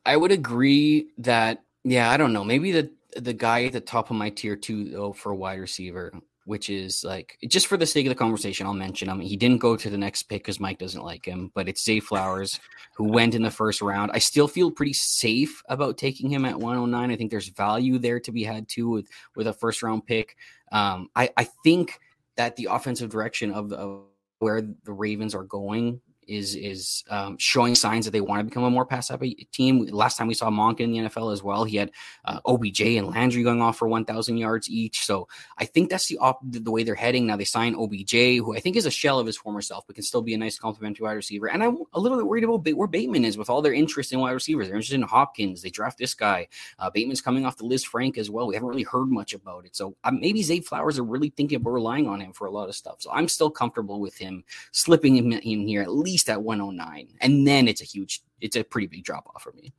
I would agree that yeah, I don't know. Maybe the the guy at the top of my tier two though for wide receiver which is like just for the sake of the conversation, I'll mention him. He didn't go to the next pick because Mike doesn't like him, but it's Zay Flowers who went in the first round. I still feel pretty safe about taking him at 109. I think there's value there to be had too with with a first round pick. Um, I I think that the offensive direction of the of where the Ravens are going is is um, showing signs that they want to become a more pass happy team. Last time we saw Monk in the NFL as well, he had uh, OBJ and Landry going off for 1,000 yards each. So I think that's the op- the way they're heading now. They sign OBJ, who I think is a shell of his former self, but can still be a nice complementary wide receiver. And I'm a little bit worried about where Bateman is with all their interest in wide receivers. They're interested in Hopkins. They draft this guy. Uh, Bateman's coming off the Lisfranc as well. We haven't really heard much about it. So um, maybe Zay Flowers are really thinking about relying on him for a lot of stuff. So I'm still comfortable with him slipping him in here at least at 109. And then it's a huge, it's a pretty big drop off for me.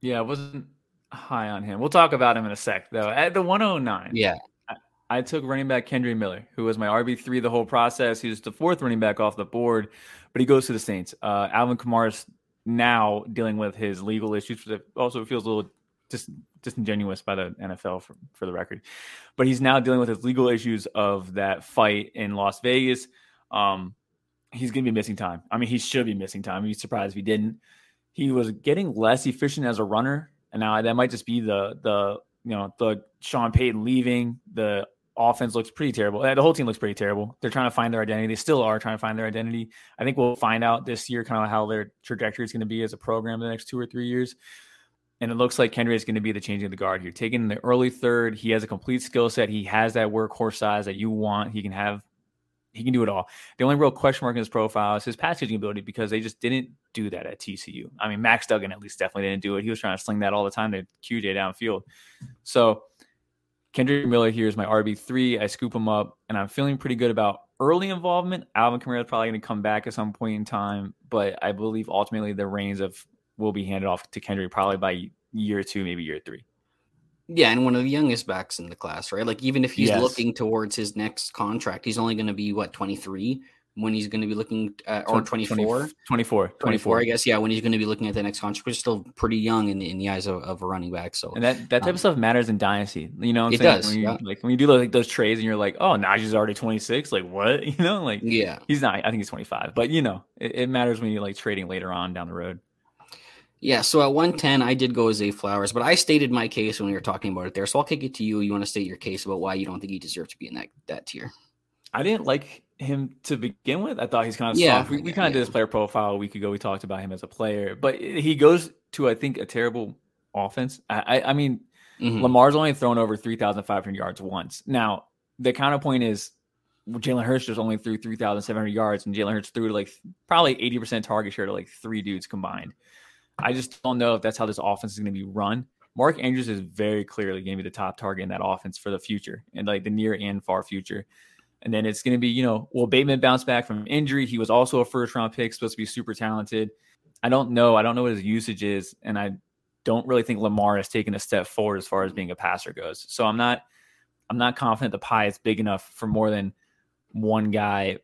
Yeah, I wasn't high on him. We'll talk about him in a sec, though. At the 109, yeah, I, I took running back Kendre Miller, who was my RB3 the whole process. He was the fourth running back off the board, but he goes to the Saints. Uh, Alvin Kamara's now dealing with his legal issues, which also feels a little dis- disingenuous by the NFL for, for the record. But he's now dealing with his legal issues of that fight in Las Vegas. Um, he's going to be missing time. I mean, he should be missing time. Be surprised if he didn't. He was getting less efficient as a runner, and now that might just be the the you know the Sean Payton leaving. The offense looks pretty terrible. Uh, the whole team looks pretty terrible. They're trying to find their identity. They still are trying to find their identity. I think we'll find out this year kind of how their trajectory is going to be as a program in the next two or three years. And it looks like Kendre is going to be the changing of the guard here. Taking the early third, he has a complete skill set. He has that workhorse size that you want. He can have he can do it all. The only real question mark in his profile is his passing ability because they just didn't do that at TCU. I mean, Max Duggan at least definitely didn't do it. He was trying to sling that all the time to QJ downfield. So Kendre Miller here is my RB three. I scoop him up, and I'm feeling pretty good about early involvement. Alvin Kamara is probably going to come back at some point in time, but I believe ultimately the reins of will be handed off to Kendre probably by year two, maybe year three. Yeah, and one of the youngest backs in the class, right? Like even if he's yes. looking towards his next contract, he's only going to be what 23 when he's going to be looking at, or 24 24 24, 24 I guess yeah when he's going to be looking at the next contract which is still pretty young in the, in the eyes of, of a running back so and that that type um, of stuff matters in dynasty you know it saying? does when you, yeah. like when you do like those trades and you're like oh Najee's already 26 like what you know like yeah he's not I think he's 25 but you know it, it matters when you're like trading later on down the road Yeah, so at 110, I did go as a Flowers, but I stated my case when we were talking about it there. So I'll kick it to you. You want to state your case about why you don't think he deserves to be in that, that tier? I didn't like him to begin with. I thought he's kind of Yeah, soft. We, we yeah, kind of yeah. did his player profile a week ago. We talked about him as a player, but he goes to, I think, a terrible offense. I, I, I mean, Mhm. Lamar's only thrown over 3,500 yards once. Now, the counterpoint is Jalen Hurts just only threw 3,700 yards, and Jalen Hurts threw to like probably 80% target share to like three dudes combined. I just don't know if that's how this offense is going to be run. Mark Andrews is very clearly going to be the top target in that offense for the future and like the near and far future. And then it's going to be, you know, will Bateman bounce back from injury? He was also a first round pick, supposed to be super talented. I don't know. I don't know what his usage is. And I don't really think Lamar has taken a step forward as far as being a passer goes. So I'm not I'm not confident the pie is big enough for more than one guy.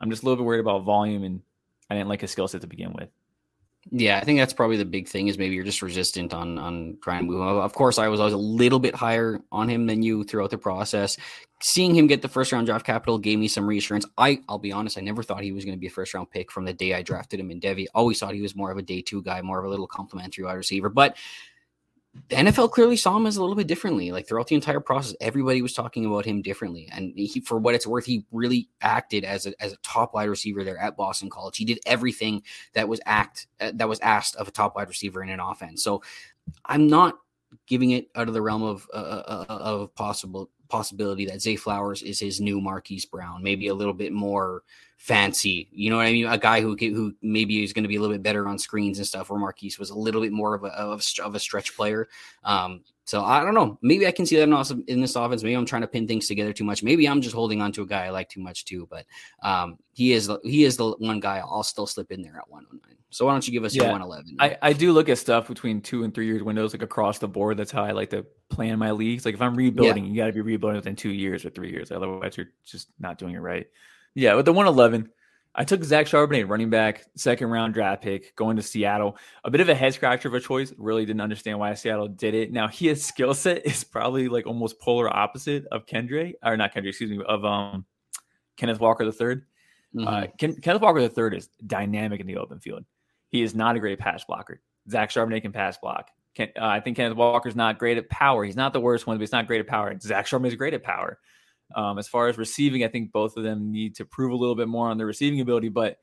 I'm just a little bit worried about volume and I didn't like his skill set to begin with. Yeah, I think that's probably the big thing is maybe you're just resistant on on trying to move. him. Of course, I was always a little bit higher on him than you throughout the process. Seeing him get the first round draft capital gave me some reassurance. I I'll be honest, I never thought he was going to be a first round pick from the day I drafted him in Devy. Always thought he was more of a day two guy, more of a little complimentary wide receiver. But the NFL clearly saw him as a little bit differently. Like throughout the entire process, everybody was talking about him differently. And he, for what it's worth, he really acted as a, as a top wide receiver there at Boston College. He did everything that was act uh, that was asked of a top wide receiver in an offense. So I'm not giving it out of the realm of uh, uh, uh, of possible possibility that Zay Flowers is his new Marquise Brown, maybe a little bit more fancy. You know what I mean? A guy who who maybe is going to be a little bit better on screens and stuff. Where Marquise was a little bit more of a of a, of a stretch player. Um, so I don't know. Maybe I can see that in, also in this offense. Maybe I'm trying to pin things together too much. Maybe I'm just holding on to a guy I like too much too. But um, he is the- he is the one guy I'll still slip in there at 109. So why don't you give us your 111? I, I do look at stuff between two and three years windows, like across the board. That's how I like to plan my leagues. Like if I'm rebuilding, you got to be rebuilding within two years or three years. Otherwise, you're just not doing it right. Yeah, with the 111, I took Zach Charbonnet, running back, second round draft pick, going to Seattle. A bit of a head scratcher of a choice. Really didn't understand why Seattle did it. Now his skill set is probably like almost polar opposite of Kendre, or not Kendre, excuse me, of um Kenneth Walker the third. Mhm. Uh, Ken, Kenneth Walker III is dynamic in the open field. He is not a great pass blocker. Zach Charbonnet can pass block. Ken, uh, I think Kenneth Walker's not great at power. He's not the worst one, but he's not great at power. Zach Charbonnet is great at power. Um, as far as receiving, I think both of them need to prove a little bit more on their receiving ability, but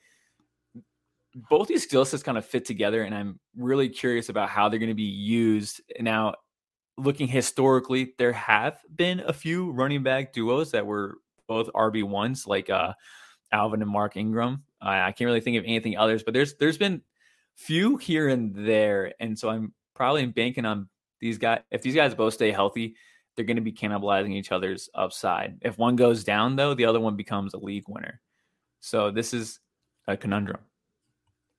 both these skill sets kind of fit together, and I'm really curious about how they're going to be used. Now, looking historically, there have been a few running back duos that were both RB ones, like uh, Alvin and Mark Ingram. I, I can't really think of anything others, but there's there's been few here and there, and so I'm probably banking on these guys. If these guys both stay healthy, they're going to be cannibalizing each other's upside. If one goes down, though, the other one becomes a league winner. So this is a conundrum.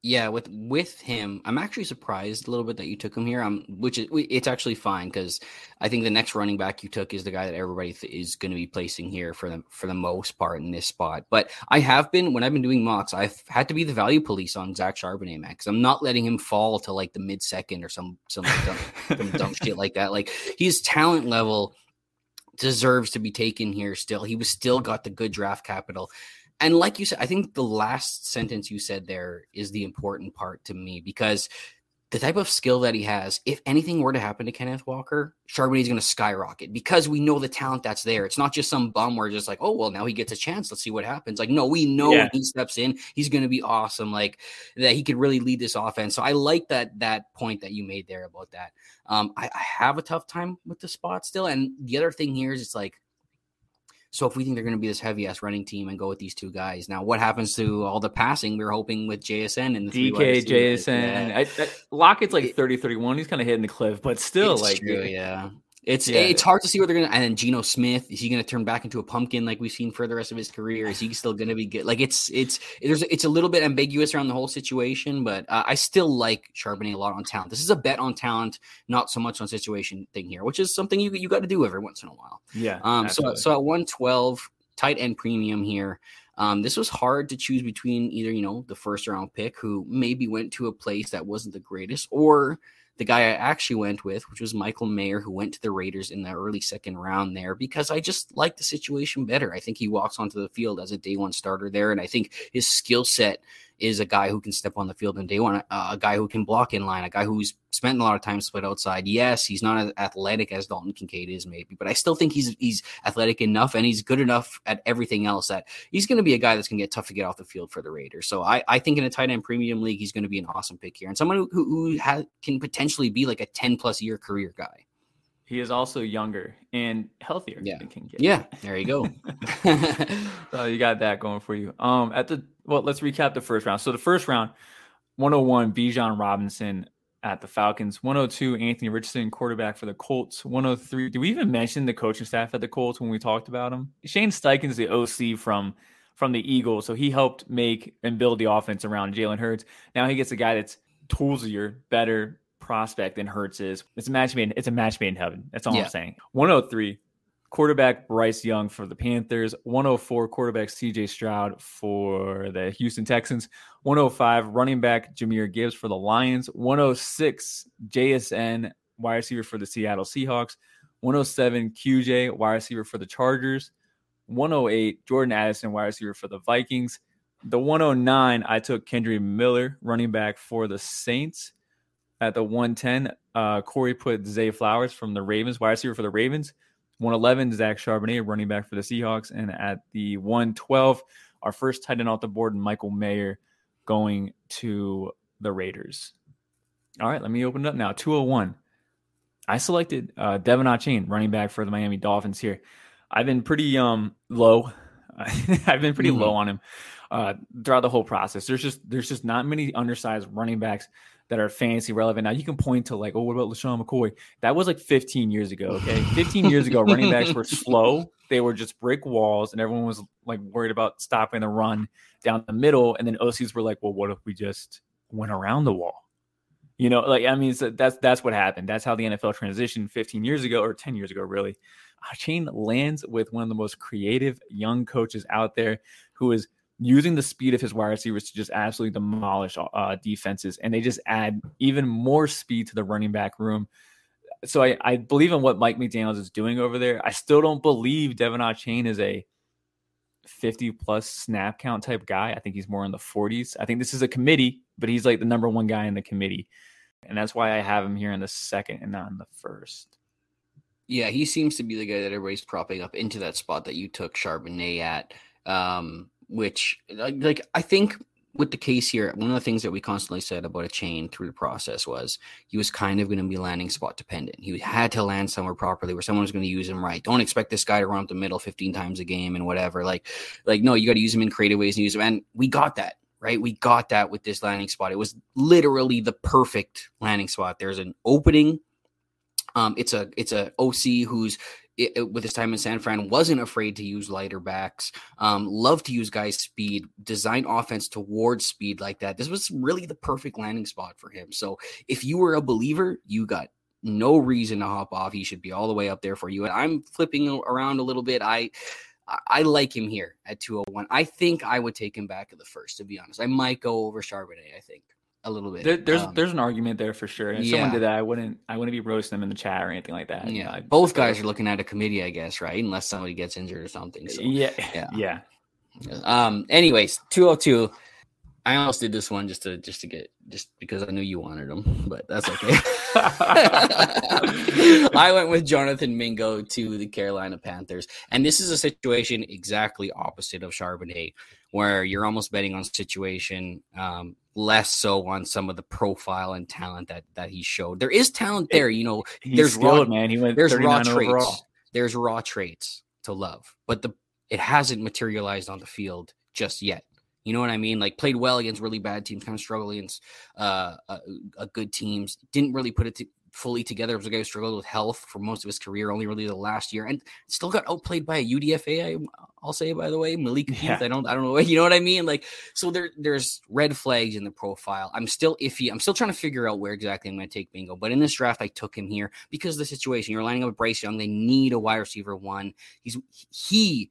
Yeah, with with him, I'm actually surprised a little bit that you took him here. Um, which is it's actually fine because I think the next running back you took is the guy that everybody th- is going to be placing here for the for the most part in this spot. But I have been when I've been doing mocks, I've had to be the value police on Zach Charbonnet, man, because I'm not letting him fall to like the mid second or some some dumb, some dumb shit like that. Like his talent level deserves to be taken here. Still, he was still got the good draft capital and like you said, I think the last sentence you said there is the important part to me because the type of skill that he has, if anything were to happen to Kenneth Walker, Charbonnet is going to skyrocket because we know the talent that's there. It's not just some bum where just like, oh, well, now he gets a chance. Let's see what happens. Like, no, we know Yeah. he steps in, he's going to be awesome. Like that he could really lead this offense. So I like that that point that you made there about that. Um, I, I have a tough time with the spot still. And the other thing here is it's like, so if we think they're going to be this heavy ass running team and go with these two guys, now what happens to all the passing we were hoping with JSN and the DK? JSN. Yeah. I, I, Lockett's like 30, 31. He's kind of hitting the cliff, but still, like, true, yeah. It's Yeah. it's hard to see what they're gonna. And then Geno Smith is he gonna turn back into a pumpkin like we've seen for the rest of his career? Is he still gonna be good? Like it's it's there's it's a little bit ambiguous around the whole situation, but uh, I still like Charbonnet a lot on talent. This is a bet on talent, not so much on situation thing here, which is something you you got to do every once in a while. yeah. Um, so so at 112, tight end premium here. Um, this was hard to choose between either, you know, the first round pick who maybe went to a place that wasn't the greatest, or the guy I actually went with, which was Michael Mayer, who went to the Raiders in the early second round there because I just like the situation better. I think he walks onto the field as a day one starter there, and I think his skill set is a guy who can step on the field in day one, uh, a guy who can block in line, a guy who's spent a lot of time split outside. Yes, he's not as athletic as Dalton Kincaid is, maybe, but I still think he's he's athletic enough and he's good enough at everything else that he's going to be a guy that's going to get tough to get off the field for the Raiders. So I, I think in a tight end premium league, he's going to be an awesome pick here and someone who, who, has, can potentially be like a 10 plus year career guy. He is also younger and healthier. Yeah. Yeah. There you go. so you got that going for you. Um, at the well, let's recap the first round. So the first round, 101, Bijan Robinson at the Falcons, 102, Anthony Richardson, quarterback for the Colts, 103. Did we even mention the coaching staff at the Colts when we talked about him? Shane Steichen's the OC from from the Eagles, so he helped make and build the offense around Jalen Hurts. Now he gets a guy that's toolsier, better, prospect than Hurts is. It's a match made. It's a match made in heaven. That's all yeah. I'm saying. 103 quarterback Bryce Young for the Panthers. 104 quarterback CJ Stroud for the Houston Texans. 105 running back Jahmyr Gibbs for the Lions. 106 JSN wide receiver for the Seattle Seahawks. 107 QJ wide receiver for the Chargers. 108 Jordan Addison wide receiver for the Vikings. The 109 I took Kendre Miller running back for the Saints. At the 110, uh, Corey put Zay Flowers from the Ravens, wide receiver for the Ravens. 111, Zach Charbonnet, running back for the Seahawks. And at the 112, our first tight end off the board, Michael Mayer, going to the Raiders. All right, let me open it up now. 201. I selected uh, De'Von Achane, running back for the Miami Dolphins here. I've been pretty um low. I've been pretty mm-hmm. low on him uh, throughout the whole process. There's just there's just not many undersized running backs that are fantasy relevant. Now you can point to like, oh, what about LeSean McCoy? That was like 15 years ago. Okay. 15 years ago, running backs were slow. They were just brick walls, and everyone was like worried about stopping the run down the middle. And then OCs were like, well, what if we just went around the wall? You know, like I mean, so that's that's what happened. That's how the NFL transitioned 15 years ago or 10 years ago, really. Achane lands with one of the most creative young coaches out there who is using the speed of his wide receivers to just absolutely demolish uh, defenses, and they just add even more speed to the running back room. So I, I believe in what Mike McDaniels is doing over there. I still don't believe De'Von Achane is a 50 plus snap count type guy. I think he's more in the 40s. I think this is a committee, but he's like the number one guy in the committee. And that's why I have him here in the second and not in the first. Yeah, he seems to be the guy that everybody's propping up into that spot that you took Charbonnet at. Um, which like I think with the case here, one of the things that we constantly said about Achane through the process was he was kind of going to be landing spot dependent. He had to land somewhere properly where someone was going to use him right. Don't expect this guy to run up the middle 15 times a game and whatever. Like, like no, you got to use him in creative ways and use him. And we got that right. We got that with this landing spot. It was literally the perfect landing spot. There's an opening. Um, it's a it's a OC who's it, with his time in San Fran, wasn't afraid to use lighter backs, um, loved to use guys' speed, design offense towards speed like that. This was really the perfect landing spot for him. So if you were a believer, you got no reason to hop off. He should be all the way up there for you. And I'm flipping around a little bit. I I like him here at 201. I think I would take him back at the first, to be honest. I might go over Charbonnet, I think a little bit. There, there's um, there's an argument there for sure. If yeah. someone did that, I wouldn't I wouldn't be roasting them in the chat or anything like that. Yeah, you know, both guys are looking at a committee, I guess, right? Unless somebody gets injured or something. So, yeah, yeah, yeah. Um. Anyways, two hundred two. I almost did this one just to just to get just because I knew you wanted them, but that's okay. I went with Jonathan Mingo to the Carolina Panthers, and this is a situation exactly opposite of Charbonnet, where you're almost betting on situation, um, less so on some of the profile and talent that that he showed. There is talent there, you know. He's there's skilled, raw, man. He went there's raw traits. Overall. There's raw traits to love, but the it hasn't materialized on the field just yet. You know what I mean? Like played well against really bad teams, kind of struggled against uh, uh, uh, good teams. Didn't really put it to, fully together. It was a guy who struggled with health for most of his career, only really the last year, and still got outplayed by a UDFA. I, will say, by the way, Malik yeah. I don't, I don't know. You know what I mean? Like, so there, there's red flags in the profile. I'm still iffy. I'm still trying to figure out where exactly I'm going to take Bingo. But in this draft, I took him here because of the situation. You're lining up with Bryce Young. They need a wide receiver one. He's he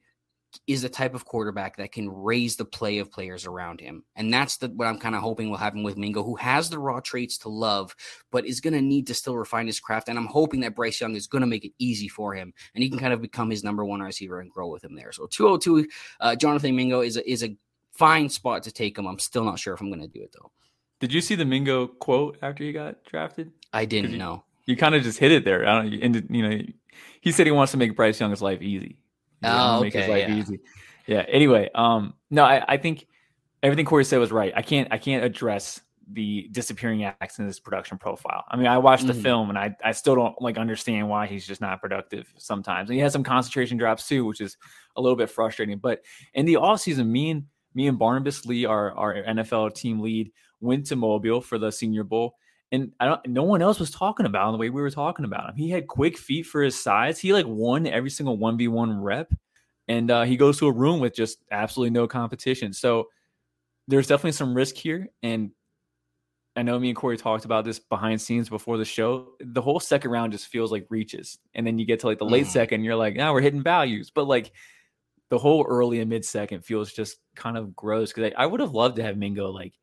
is the type of quarterback that can raise the play of players around him. And that's the, what I'm kind of hoping will happen with Mingo, who has the raw traits to love, but is going to need to still refine his craft. And I'm hoping that Bryce Young is going to make it easy for him and he can kind of become his number one receiver and grow with him there. So 202, uh, Jonathan Mingo is a, is a fine spot to take him. I'm still not sure if I'm going to do it though. Did you see the Mingo quote after he got drafted? I didn't know. You kind of just hit it there. I don't. You know, he said he wants to make Bryce Young's life easy. Oh, make okay, his life yeah. easy. Yeah. Anyway, um, no, I, I think everything Corey said was right. I can't, I can't address the disappearing acts in his production profile. I mean, I watched the mm. film and I, I still don't like understand why he's just not productive sometimes. And he has some concentration drops too, which is a little bit frustrating. But in the off season, me and me and Barnabas Lee, our, our NFL team lead, went to Mobile for the Senior Bowl. And I don't no one else was talking about him the way we were talking about him. He had quick feet for his size. He like won every single 1v1 rep. And uh, he goes to a room with just absolutely no competition. So there's definitely some risk here. And I know me and Corey talked about this behind scenes before the show. The whole second round just feels like reaches. And then you get to like the late mm. second, you're like, now we're hitting values. But like the whole early and mid second feels just kind of gross because I, I, would have loved to have Mingo like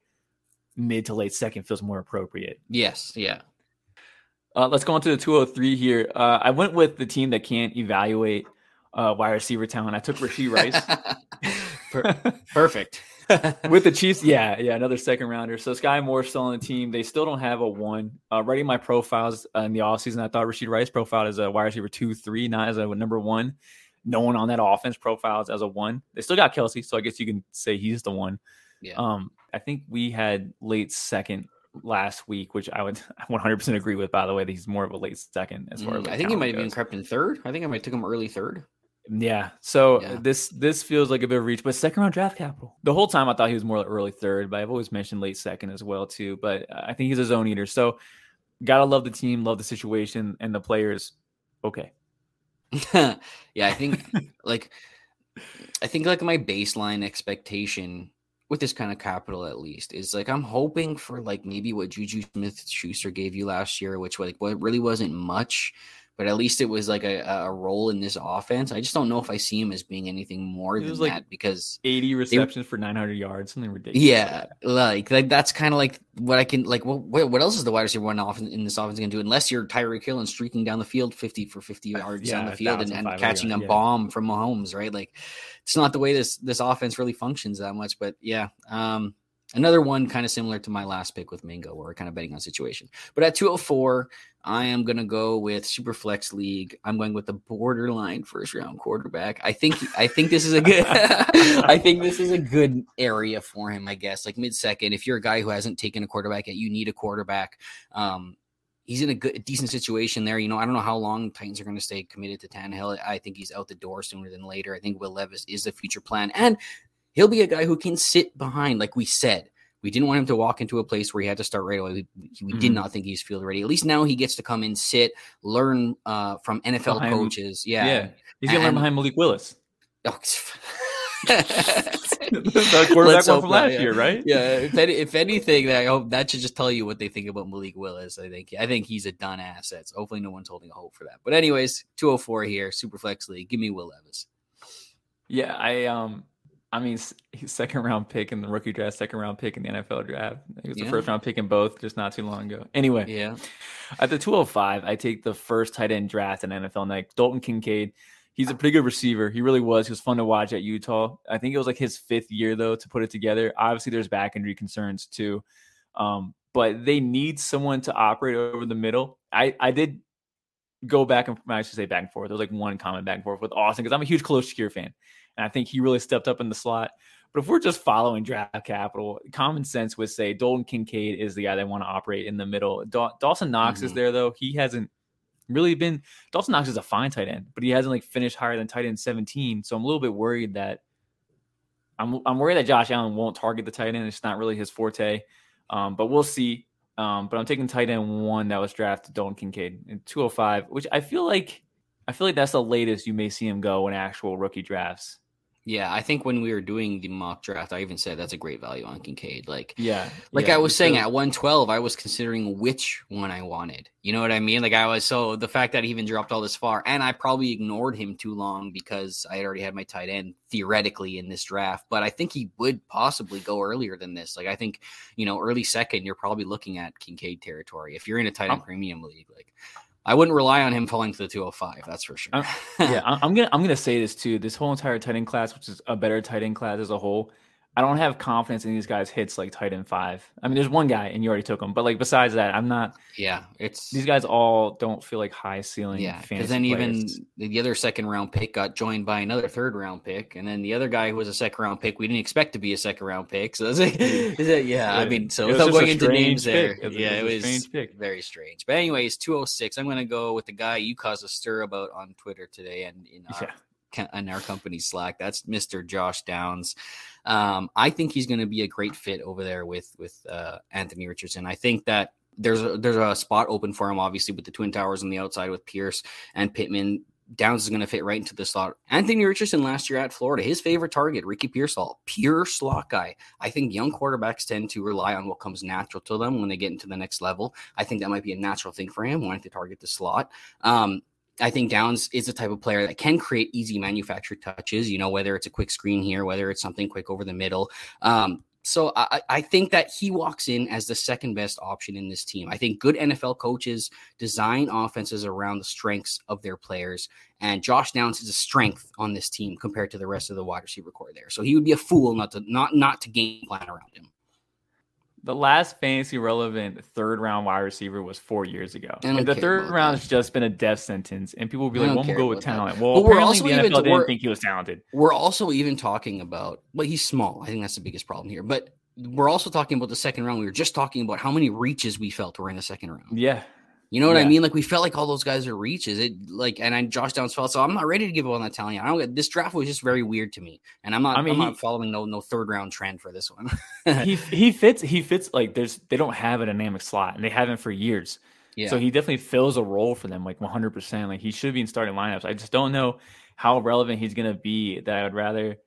mid to late second feels more appropriate. Yes. Yeah. Uh, let's go on to the 203 here. Uh, I went with the team that can't evaluate uh, wide receiver talent. I took Rashee Rice. Perfect. with the Chiefs, yeah, yeah, another second rounder. So Skyy Moore still on the team. They still don't have a one. Uh, writing my profiles uh, in the offseason, I thought Rashee Rice profiled as a wide receiver two, three, not as a number one. No one on that offense profiles as a one. They still got Kelce, so I guess you can say he's the one. Yeah. Um, I think we had late second last week, which I would 100% agree with. By the way, that he's more of a late second as far mm, as I think he might have been crept in third. I think I might took him early third. Yeah. So yeah. this this feels like a bit of reach, but second round draft capital. The whole time I thought he was more like early third, but I've always mentioned late second as well too. But I think he's a zone eater. So gotta love the team, love the situation, and the players. Okay. yeah, I think like I think like my baseline expectation with this kind of capital at least is like I'm hoping for like maybe what Juju Smith Schuster gave you last year, which like what really wasn't much, but at least it was like a, a role in this offense. I just don't know if I see him as being anything more than like that because 80 receptions they, for 900 yards, something ridiculous. Yeah, like, like that's kind of like what I can like. What what else is the wide receiver one off in, this offense going to do unless you're Tyreek Hill and streaking down the field 50 for 50 yards yeah, on the field and, and catching a yeah. bomb from Mahomes, right? Like it's not the way this this offense really functions that much. But yeah, um, Another one kind of similar to my last pick with Mingo, where we're kind of betting on situation. But at 204, I am going to go with Superflex League. I'm going with the borderline first round quarterback. I think I think this is a good I think this is a good area for him, I guess. Like mid second, if you're a guy who hasn't taken a quarterback yet, you need a quarterback. Um, he's in a good decent situation there. You know, I don't know how long Titans are going to stay committed to Tannehill. I think he's out the door sooner than later. I think Will Levis is the future plan. And he'll be a guy who can sit behind, like we said. We didn't want him to walk into a place where he had to start right away. We, we mm-hmm. did not think he's field ready. At least now he gets to come in, sit, learn uh, from NFL behind, coaches. Yeah, yeah, he's gonna learn behind Malik Willis. Oh, the quarterback from last yeah. year, right? Yeah. If, any, if anything, I hope that should just tell you what they think about Malik Willis. I think I think he's a done asset. So hopefully, no one's holding a hope for that. But anyways, two hundred oh four here, super flex league. Give me Will Levis. Yeah, I um I mean, second round pick in the rookie draft, second round pick in the NFL draft. He was yeah. the first round pick in both just not too long ago. Anyway, yeah. At the 205, I take the first tight end draft in NFL night. Dalton Kincaid. He's a pretty good receiver. He really was. He was fun to watch at Utah. I think it was like his fifth year though to put it together. Obviously, there's back injury concerns too, um, but they need someone to operate over the middle. I I did go back and I should say back and forth. There was like one comment back and forth with Austin because I'm a huge Khalil Shakir fan. And I think he really stepped up in the slot. But if we're just following draft capital, common sense would say Dalton Kincaid is the guy they want to operate in the middle. Da- Dawson Knox mm-hmm. is there though. He hasn't really been. Dawson Knox is a fine tight end, but he hasn't like finished higher than tight end 17. So I'm a little bit worried that I'm I'm worried that Josh Allen won't target the tight end. It's not really his forte. Um, but we'll see. Um, but I'm taking tight end one that was drafted Dalton Kincaid in 205, which I feel like I feel like that's the latest you may see him go in actual rookie drafts. Yeah, I think when we were doing the mock draft, I even said that's a great value on Kincaid. Like, yeah, like yeah, I was saying too. at 112, I was considering which one I wanted. You know what I mean? Like, I was so the fact that he even dropped all this far, and I probably ignored him too long because I had already had my tight end theoretically in this draft. But I think he would possibly go earlier than this. Like, I think you know, early second, you're probably looking at Kincaid territory if you're in a tight end premium league. Like, I wouldn't rely on him falling to the 205. That's for sure. Uh, yeah, I'm gonna I'm gonna say this too. This whole entire tight end class, which is a better tight end class as a whole, I don't have confidence in these guys hits like tight end five. I mean, there's one guy and you already took him, but like besides that, I'm not. Yeah, it's these guys all don't feel like high ceiling. Yeah, because then players. even the other second round pick got joined by another third round pick, and then the other guy who was a second round pick, we didn't expect to be a second round pick. So like, mm. yeah, yeah, I mean, so without going into names pick. there, it yeah, it was strange very strange. But anyways, 206. I'm going to go with the guy you caused a stir about on Twitter today, and in our, yeah. in our company Slack. That's Mr. Josh Downs. Um, I think he's going to be a great fit over there with with uh, Anthony Richardson. I think that there's a, there's a spot open for him, obviously, with the Twin Towers on the outside with Pierce and Pittman. Downs is going to fit right into the slot. Anthony Richardson last year at Florida, his favorite target, Ricky Pearsall, pure slot guy. I think young quarterbacks tend to rely on what comes natural to them when they get into the next level. I think that might be a natural thing for him, wanting to target the slot. Um, I think Downs is the type of player that can create easy manufactured touches, you know, whether it's a quick screen here, whether it's something quick over the middle. Um, so I, I, think that he walks in as the second best option in this team. I think good NFL coaches design offenses around the strengths of their players, and Josh Downs is a strength on this team compared to the rest of the wide receiver core there. So he would be a fool not to not not to game plan around him the last fantasy relevant third round wide receiver was four years ago. And the third round has just been a death sentence, and people will be like, "Well, we'll go with talent." That. Well, but apparently the NFL didn't think he was talented. We're also even talking about, well, he's small. I think that's the biggest problem here. But we're also talking about the second round. We were just talking about how many reaches we felt were in the second round. Yeah, you know what yeah. I mean? Like we felt like all those guys are reaches. It like, and I Josh Downs felt so. I'm not ready to give up on that talent. I don't. This draft was just very weird to me, and I'm not. I mean, I'm he, not following no no third round trend for this one. he he fits. He fits like there's. They don't have a dynamic slot, and they haven't for years. Yeah. So he definitely fills a role for them, like 100. percent Like he should be in starting lineups. I just don't know how relevant he's gonna be. That I would rather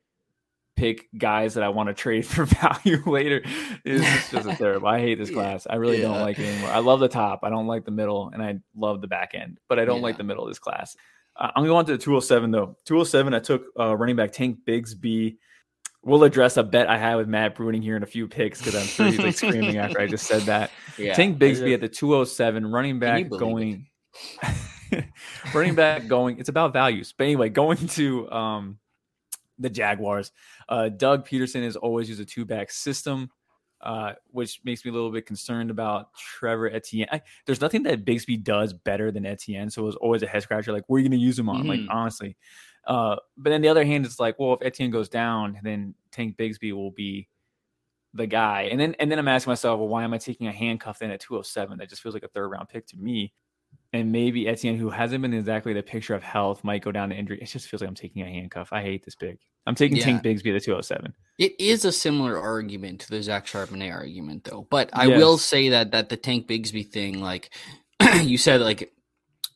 pick guys that I want to trade for value later. It's just a terrible. I hate this class. I really yeah. don't like it anymore. I love the top. I don't like the middle, and I love the back end, but I don't yeah. like the middle of this class. Uh, I'm going to go on to the 207 though. 207, I took uh, running back Tank Bigsby. We'll address a bet I had with Matt Bruning here in a few picks because I'm sure he's like screaming after I just said that. Yeah. Tank Bigsby at the 207, running back going. running back going. It's about values, but anyway, going to um, the Jaguars. Uh, Doug Pederson has always used a two back system, uh, which makes me a little bit concerned about Trevor Etienne. I, there's nothing that Bigsby does better than Etienne, so it was always a head scratcher. Like, where are you going to use him on? Mm-hmm. Like, honestly. Uh, but then the other hand, it's like, well, if Etienne goes down, then Tank Bigsby will be the guy. And then and then I'm asking myself, well, why am I taking a handcuff in at 207? That just feels like a third round pick to me and maybe Etienne, who hasn't been exactly the picture of health, might go down to injury. It just feels like I'm taking a handcuff. I hate this big. I'm taking yeah. Tank Bigsby the 207. It is a similar argument to the Zach Charbonnet argument, though. But I yes. will say that that the Tank Bigsby thing, like you said, like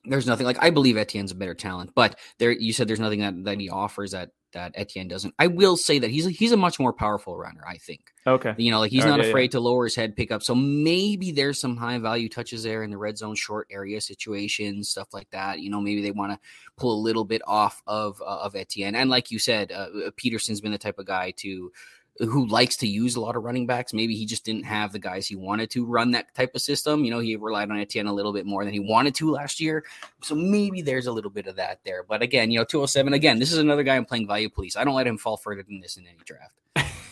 there's nothing like I believe Etienne's a better talent, but there you said there's nothing that, that he offers that that Etienne doesn't. I will say that he's a, he's a much more powerful runner. I think. Okay. You know, like he's not afraid yeah. to lower his head, pick up. So maybe there's some high value touches there in the red zone, short area situations, stuff like that. You know, maybe they want to pull a little bit off of uh, of Etienne. And like you said, uh, Pederson's been the type of guy to who likes to use a lot of running backs. Maybe he just didn't have the guys he wanted to run that type of system. You know, he relied on Etienne a little bit more than he wanted to last year. So maybe there's a little bit of that there. But again, you know, 207, again, this is another guy I'm playing value police. I don't let him fall further than this in any draft.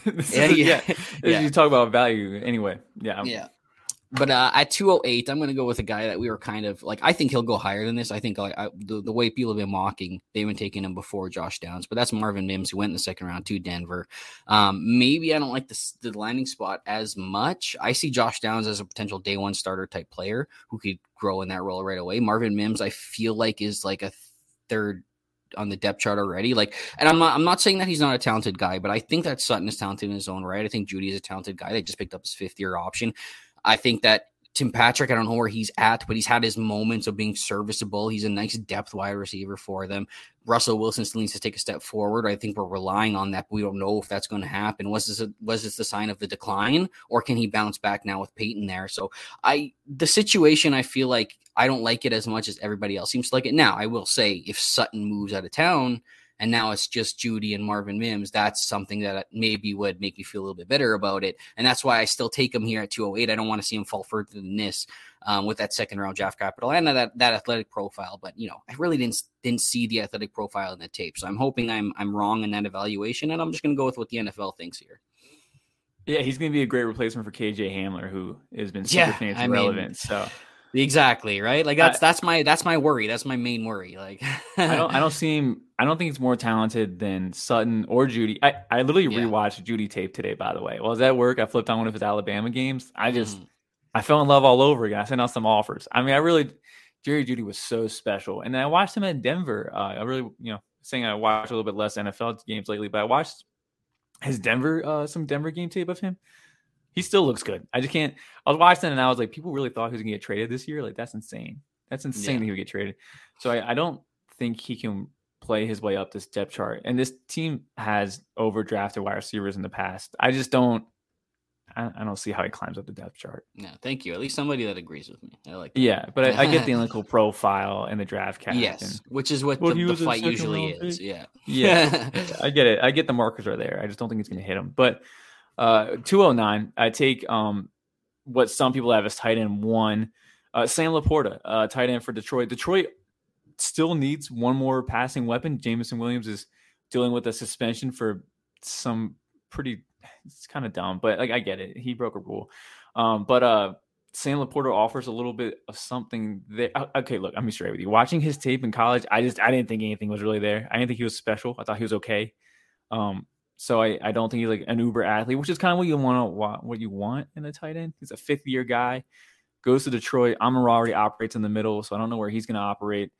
yeah, yeah, yeah. You talk about value anyway. Yeah. Yeah. But uh, at 208, I'm going to go with a guy that we were kind of like. I think he'll go higher than this. I think like I, the, the way people have been mocking, they've been taking him before Josh Downs. But that's Marvin Mims, who went in the second round to Denver. Um, maybe I don't like the, the landing spot as much. I see Josh Downs as a potential day one starter type player who could grow in that role right away. Marvin Mims, I feel like is like a third on the depth chart already. Like, and I'm not I'm not saying that he's not a talented guy, but I think that Sutton is talented in his own right. I think Jeudy is a talented guy. They just picked up his fifth year option. I think that Tim Patrick, I don't know where he's at, but he's had his moments of being serviceable. He's a nice depth wide receiver for them. Russell Wilson still needs to take a step forward. I think we're relying on that. But we don't know if that's going to happen. Was this a, was this the sign of the decline, or can he bounce back now with Payton there? So I the situation I feel like I don't like it as much as everybody else seems to like it. Now I will say if Sutton moves out of town, and now it's just Jeudy and Marvin Mims, that's something that maybe would make me feel a little bit better about it. And that's why I still take him here at 208. I don't want to see him fall further than this um, with that second round draft capital and that that athletic profile. But you know, I really didn't didn't see the athletic profile in the tape, so I'm hoping I'm I'm wrong in that evaluation, and I'm just going to go with what the NFL thinks here. Yeah, he's going to be a great replacement for KJ Hamler, who has been super yeah, fantasy relevant. Mean, so exactly right. Like that's I, that's my that's my worry. That's my main worry. Like I don't I don't see him. I don't think he's more talented than Sutton or Jeudy. I I literally yeah. rewatched Jeudy tape today. By the way, while I was at work, I flipped on one of his Alabama games. I just mm. I fell in love all over again. I sent out some offers. I mean, I really Jerry Jeudy was so special, and then I watched him at Denver. Uh, I really you know saying I watched a little bit less NFL games lately, but I watched his Denver uh, some Denver game tape of him. He still looks good. I just can't. I was watching and I was like, people really thought he was gonna get traded this year. Like that's insane. That's insane yeah. that he would get traded. So I, I don't think he can play his way up this depth chart. And this team has overdrafted wide receivers in the past. I just don't. I, don't see how he climbs up the depth chart. No, thank you. At least somebody that agrees with me. I like. That. Yeah, but I, I, get the analytical profile and the draft cap. Yes, which is what well, the, the fight usually is. Yeah, yeah, I get it. I get the markers are there. I just don't think it's going to hit him. But uh, 209, I take um, what some people have as tight end one. Uh, Sam LaPorta, uh, tight end for Detroit. Detroit still needs one more passing weapon. Jameson Williams is dealing with a suspension for some pretty. It's kind of dumb, but like I get it. He broke a rule. Um, but uh, Sam LaPorta offers a little bit of something there. Uh, okay, look, I'm straight with you. Watching his tape in college, I just I didn't think anything was really there. I didn't think he was special. I thought he was okay. Um, so I, I don't think he's like an uber athlete, which is kind of what you want what you want in a tight end. He's a fifth year guy, goes to Detroit. Already operates in the middle, so I don't know where he's going to operate.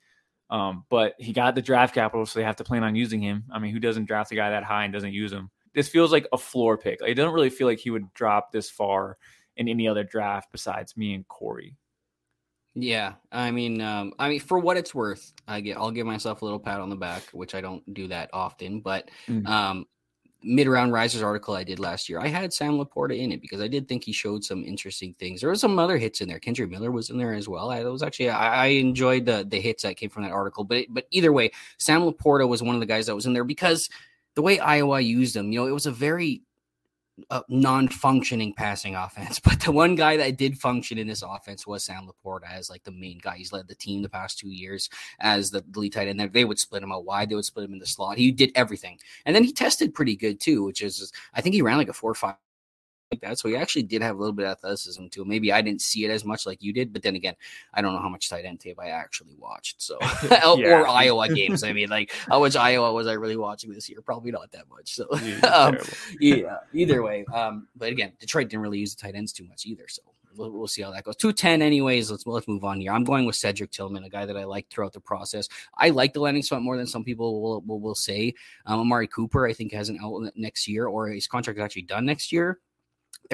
Um, but he got the draft capital, so they have to plan on using him. I mean, who doesn't draft a guy that high and doesn't use him? This feels like a floor pick. Like, it doesn't really feel like he would drop this far in any other draft besides me and Corey. Yeah, I mean, um, I mean, for what it's worth, I get, I'll give myself a little pat on the back, which I don't do that often. But mm-hmm. um, mid round risers article I did last year, I had Sam LaPorta in it because I did think he showed some interesting things. There was some other hits in there. Kendre Miller was in there as well. I was actually I, I enjoyed the the hits that came from that article. But but either way, Sam LaPorta was one of the guys that was in there because the way Iowa used him, you know, it was a very a non-functioning passing offense. But the one guy that did function in this offense was Sam LaPorta as like the main guy. He's led the team the past two years as the lead tight end. They would split him out wide. They would split him in the slot. He did everything, and then he tested pretty good too. Which is, I think he ran like a four or five like that. So he actually did have a little bit of athleticism too. Maybe I didn't see it as much like you did, but then again, I don't know how much tight end tape I actually watched. So or Iowa games. I mean, like how much Iowa was I really watching this year? Probably not that much. So um, yeah, either way. Um, but again, Detroit didn't really use the tight ends too much either. So We'll, we'll, see how that goes. 210, anyways. Let's let's move on here. I'm going with Cedric Tillman, a guy that I like throughout the process. I like the landing spot more than some people will will, will say. Um, Amari Cooper, I think, has an outlet next year, or his contract is actually done next year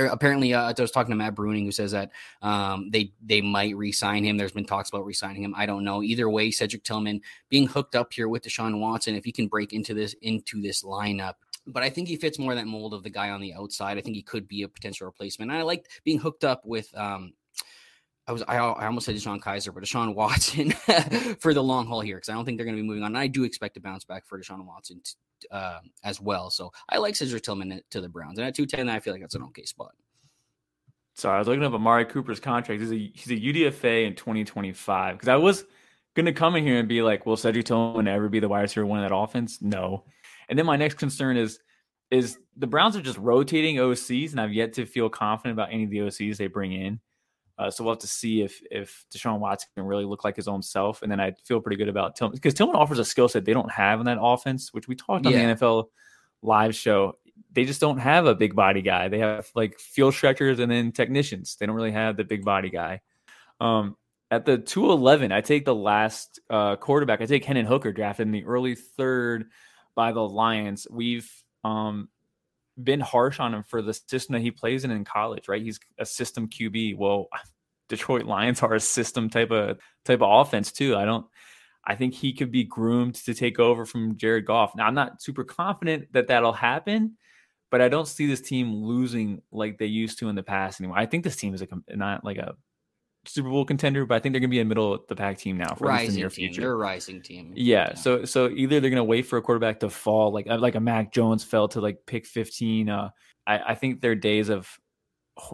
apparently uh, I was talking to Matt Bruning who says that um, they they might re-sign him. There's been talks about re-signing him. I don't know. Either way, Cedric Tillman being hooked up here with Deshaun Watson, if he can break into this into this lineup. But I think he fits more that mold of the guy on the outside. I think he could be a potential replacement. And I like being hooked up with um, I was I, I almost said DeShone Kizer, but Deshaun Watson for the long haul here because I don't think they're going to be moving on. And I do expect to bounce back for Deshaun Watson uh, as well. So I like Cedric Tillman to the Browns, and at two ten, I feel like that's an okay spot. Sorry, I was looking up Amari Cooper's contract. He's a he's a UDFA in 2025 because I was going to come in here and be like, will Cedric Tillman ever be the wide receiver one in that offense? No. And then my next concern is is the Browns are just rotating OCs, and I've yet to feel confident about any of the OCs they bring in. Uh, so we'll have to see if if Deshaun Watson can really look like his own self, and then I feel pretty good about Tillman because Tillman offers a skill set they don't have in that offense, which we talked on yeah. the NFL live show. They just don't have a big body guy. They have like field stretchers and then technicians. They don't really have the big body guy. Um, at the 211, I take the last uh, quarterback. I take Hendon Hooker, drafted in the early third by the Lions. We've um, been harsh on him for the system that he plays in in college, right? He's a system QB. Well, Detroit Lions are a system type of type of offense too. I don't. I think he could be groomed to take over from Jared Goff. Now, I'm not super confident that that'll happen, but I don't see this team losing like they used to in the past anymore. I think this team is a not like a Super Bowl contender, but I think they're going to be a middle of the pack team now for rising the near team. future. They're a rising team. Yeah, yeah, So so either they're going to wait for a quarterback to fall, like like a Mac Jones fell to like pick 15. Uh, I, I think their days of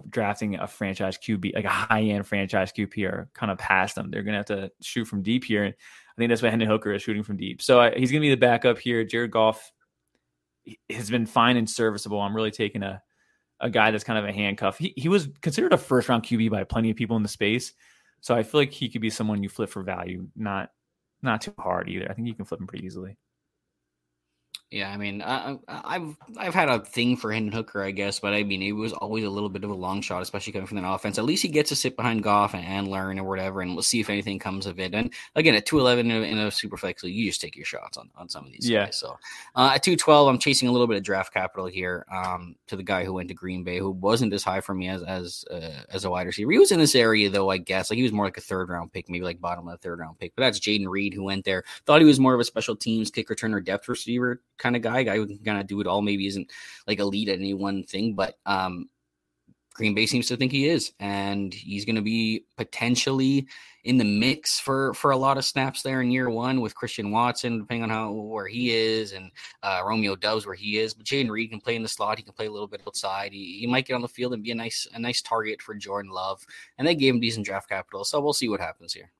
drafting a franchise QB, like a high end franchise QB, are kind of past them. They're going to have to shoot from deep here. And I think that's what Hendon Hooker is shooting from deep. So I, he's going to be the backup here. Jared Goff has been fine and serviceable. I'm really taking a a guy that's kind of a handcuff. He he was considered a first round QB by plenty of people in the space, so I feel like he could be someone you flip for value, not not too hard either. I think you can flip him pretty easily. Yeah, I mean, I, have I've had a thing for Hendon Hooker, I guess, but I mean, it was always a little bit of a long shot, especially coming from that offense. At least he gets to sit behind Goff and, and learn or whatever, and we'll see if anything comes of it. And again, at two eleven in, a super flex you just take your shots on, on some of these yeah. guys. So uh, at two twelve, I'm chasing a little bit of draft capital here um, to the guy who went to Green Bay, who wasn't as high for me as as uh, as a wide receiver. He was in this area though, I guess. Like he was more like a third round pick, maybe like bottom of the third round pick. But that's Jayden Reed who went there. Thought he was more of a special teams kick returner, depth receiver kind of guy, guy who can kind of do it all. Maybe isn't like elite at any one thing, but um, Green Bay seems to think he is, and he's going to be potentially in the mix for for a lot of snaps there in year one with Christian Watson, depending on how where he is, and uh, Romeo Doubs where he is. But Jayden Reed can play in the slot. He can play a little bit outside. He, he might get on the field and be a nice a nice target for Jordan Love, and they gave him decent draft capital. So we'll see what happens here.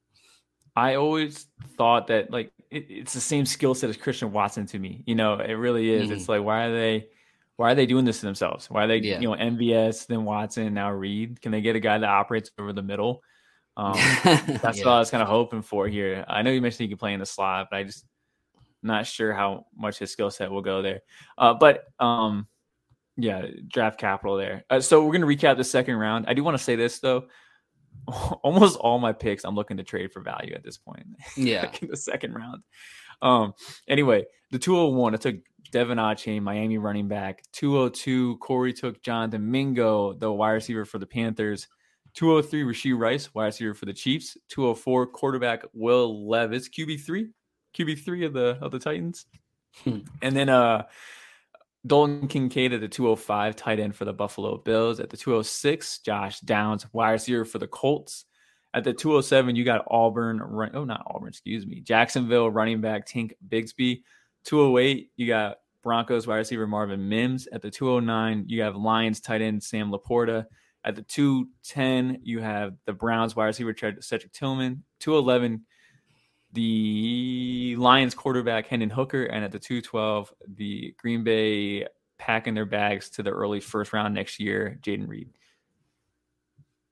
I always thought that like it, it's the same skill set as Christian Watson to me. You know, it really is. Mm-hmm. It's like why are they why are they doing this to themselves? Why are they yeah. you know MVS then Watson now Reed? Can they get a guy that operates over the middle? Um, that's yeah. what I was kind of hoping for here. I know you mentioned he can play in the slot, but I just not sure how much his skill set will go there. Uh, but um, yeah, draft capital there. Uh, so we're gonna recap the second round. I do want to say this though almost all my picks I'm looking to trade for value at this point. Yeah. like in the second round. Um anyway, the 201, I took De'Von Achane, Miami running back. 202, Corey took Jonathan Mingo, the wide receiver for the Panthers. 203, Rashee Rice, wide receiver for the Chiefs. 204, quarterback Will Levis, QB3, QB3 of the of the Titans. Hmm. and then uh Dalton Kincaid at the 205, tight end for the Buffalo Bills. At the 206, Josh Downs, wide receiver for the Colts. At the 207, you got Auburn, oh, not Auburn, excuse me, Jacksonville running back Tank Bigsby. 208, you got Broncos wide receiver Marvin Mims. At the 209, you have Lions tight end Sam LaPorta. At the 210, you have the Browns wide receiver Cedric Tillman. 211, the Lions quarterback Hendon Hooker, and at the 212, the Green Bay packing their bags to the early first round next year, Jayden Reed.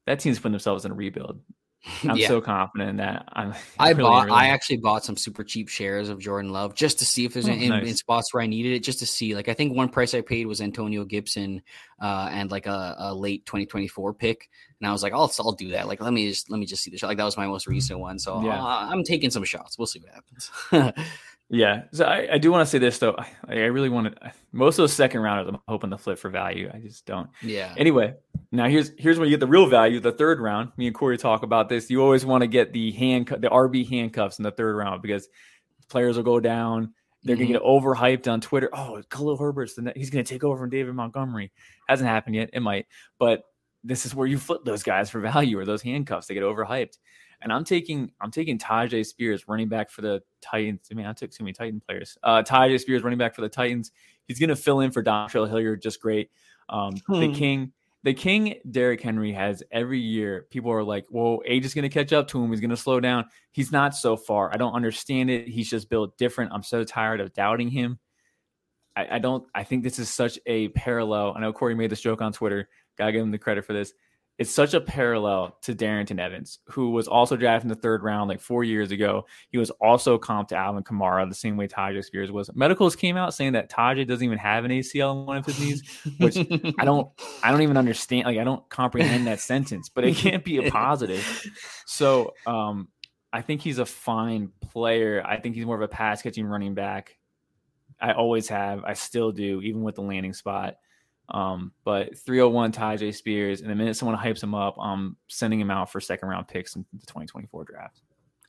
That team's putting themselves in a rebuild. I'm yeah. so confident in that. I'm I really, bought really... I actually bought some super cheap shares of Jordan Love just to see if there's oh, in, nice. in, spots where I needed it, just to see. Like I think one price I paid was Antonio Gibson uh, and like a, a, late 2024 pick. And I was like, I'll I'll do that. Like let me just let me just see the shot. Like that was my most recent one. So yeah. uh, I'm taking some shots. We'll see what happens. Yeah, so I, I do want to say this though. I, I really want to. Most of those second rounders, I'm hoping to flip for value. I just don't. Yeah. Anyway, now here's here's where you get the real value. The third round. Me and Corey talk about this. You always want to get the hand the RB handcuffs in the third round because players will go down. They're mm-hmm. gonna get overhyped on Twitter. Oh, Khalil Herbert's the he's gonna take over from David Montgomery. Hasn't happened yet. It might, but this is where you flip those guys for value or those handcuffs. They get overhyped. And I'm taking I'm taking Tyjae Spears, running back for the Titans. I mean, I took too many Titan players. Uh Tyjae Spears, running back for the Titans. He's gonna fill in for Dontrell Hilliard just great. Um hmm. the King, the King Derrick Henry has every year people are like, well, age is gonna catch up to him, he's gonna slow down. He's not so far. I don't understand it. He's just built different. I'm so tired of doubting him. I, I don't I think this is such a parallel. I know Corey made this joke on Twitter. Gotta give him the credit for this it's such a parallel to Darrynton Evans, who was also drafted in the third round like four years ago. He was also comped to Alvin Kamara the same way Tyjae Spears was. Medicals came out saying that Tyjae doesn't even have an ACL in one of his knees, which I don't I don't even understand. Like I don't comprehend that sentence, but it can't be a positive. So um I think he's a fine player. I think he's more of a pass catching running back. I always have. I still do, even with the landing spot. Um, but 301 Tyjae Spears, and the minute someone hypes him up, I'm sending him out for second round picks in the 2024 draft.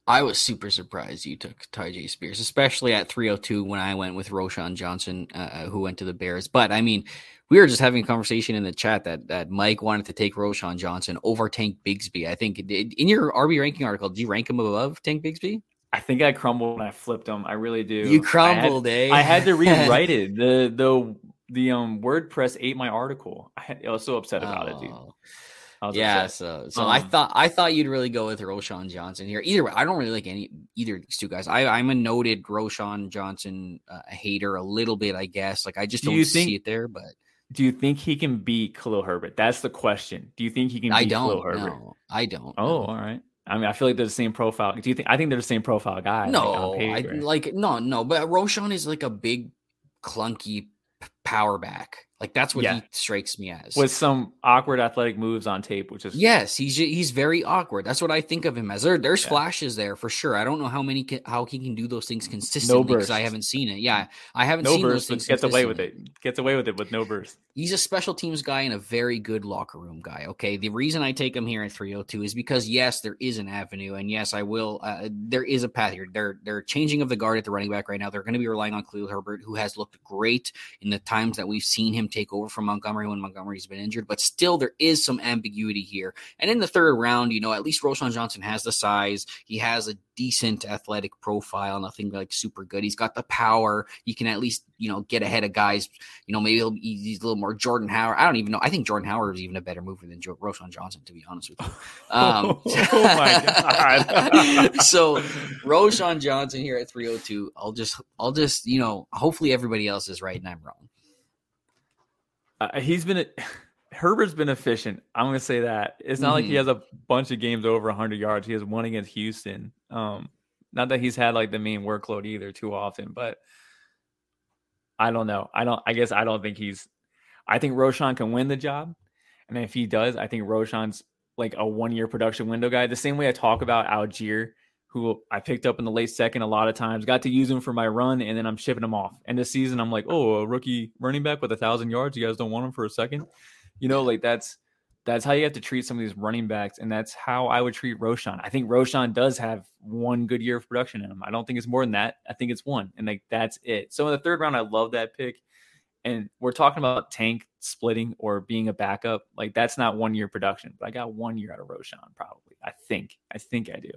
I was super surprised you took Tyjae Spears, especially at 302 when I went with Roschon Johnson, uh, uh, who went to the Bears. But I mean, we were just having a conversation in the chat that that Mike wanted to take Roschon Johnson over Tank Bigsby. I think in your RB ranking article, do you rank him above Tank Bigsby? I think I crumbled when I flipped him. I really do. You crumbled, I had, eh? I had to rewrite it. The the the um WordPress ate my article. I, I was so upset about oh. it, dude. Oh. Yeah, upset. so so um, I thought I thought you'd really go with Roschon Johnson here. Either way, I don't really like any either of these two guys. I I'm a noted Roschon Johnson uh, hater a little bit, I guess. Like I just do don't think, see it there, but do you think he can beat Khalil Herbert? That's the question. Do you think he can beat I don't, Khalil Herbert? No, I don't. Oh, all right. I mean, I feel like they're the same profile. Do you think? I think they're the same profile guy. No, like, I, like no, no. But Roschon is like a big, clunky power back. Like that's what yeah. he strikes me as. With some awkward athletic moves on tape, which is yes, he's he's very awkward. That's what I think of him as. There, there's yeah. flashes there for sure. I don't know how many can, how he can do those things consistently because no I haven't seen it. Yeah, I haven't no seen burst, those things. Gets away with it. Gets away with it with no burst. He's a special teams guy and a very good locker room guy. Okay, the reason I take him here in 302 is because yes, there is an avenue, and yes, I will. Uh, there is a path here. They're they're changing of the guard at the running back right now. They're going to be relying on Khalil Herbert, who has looked great in the times that we've seen him take over from Montgomery when Montgomery's been injured, but still there is some ambiguity here. And in the third round, you know, at least Roschon Johnson has the size. He has a decent athletic profile, nothing like super good. He's got the power. He can at least, you know, get ahead of guys. You know, maybe he's a little more Jordan Howard. I don't even know. I think Jordan Howard is even a better mover than Joe Roschon Johnson, to be honest with you. Um, oh my god! so Roschon Johnson here at 302. I'll just, I'll just, you know, hopefully everybody else is right and I'm wrong. Uh, he's been Herbert's been efficient. I'm gonna say that it's not mm-hmm. like he mm-hmm. has a bunch of games over 100 yards. He has one against Houston. Um, not that he's had like the main workload either too often, but I don't know. I don't. I guess I don't think he's. I think Roschon can win the job, and if he does, I think Roschon's like a one year production window guy. The same way I talk about Allgeier who I picked up in the late second a lot of times, got to use him for my run, and then I'm shipping him off. And this season, I'm like, oh, a rookie running back with a thousand yards. You guys don't want him for a second, you know, like that's that's how you have to treat some of these running backs, and that's how I would treat Roschon. I think Roschon does have one good year of production in him. I don't think it's more than that. I think it's one, and like that's it. So in the third round, I love that pick. And we're talking about tank splitting or being a backup. Like that's not one year production, but I got one year out of Roschon, probably. I think. I think I do.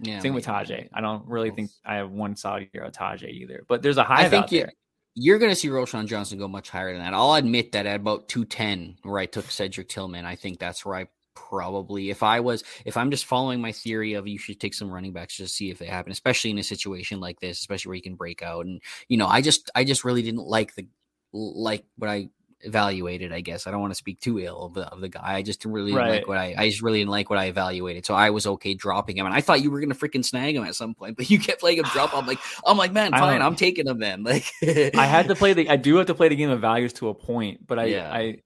Yeah, Same with Tyjae. I don't really think I have one solid year of Tyjae either. But there's a high I think you're, you're going to see Roschon Johnson go much higher than that. I'll admit that at about 210, where I took Cedric Tillman, I think that's where I probably if I was if I'm just following my theory of you should take some running backs just see if they happen, especially in a situation like this, especially where you can break out. And you know, I just I just really didn't like the like what I evaluated. I guess I don't want to speak too ill of the, of the guy. I just really right. like what I I just really didn't like what I evaluated. So I was okay dropping him, and I thought you were gonna freaking snag him at some point, but you kept playing him drop. I'm like, I'm like, man, fine, I'm taking him then. Like I had to play the I do have to play the game of values to a point, but I yeah. I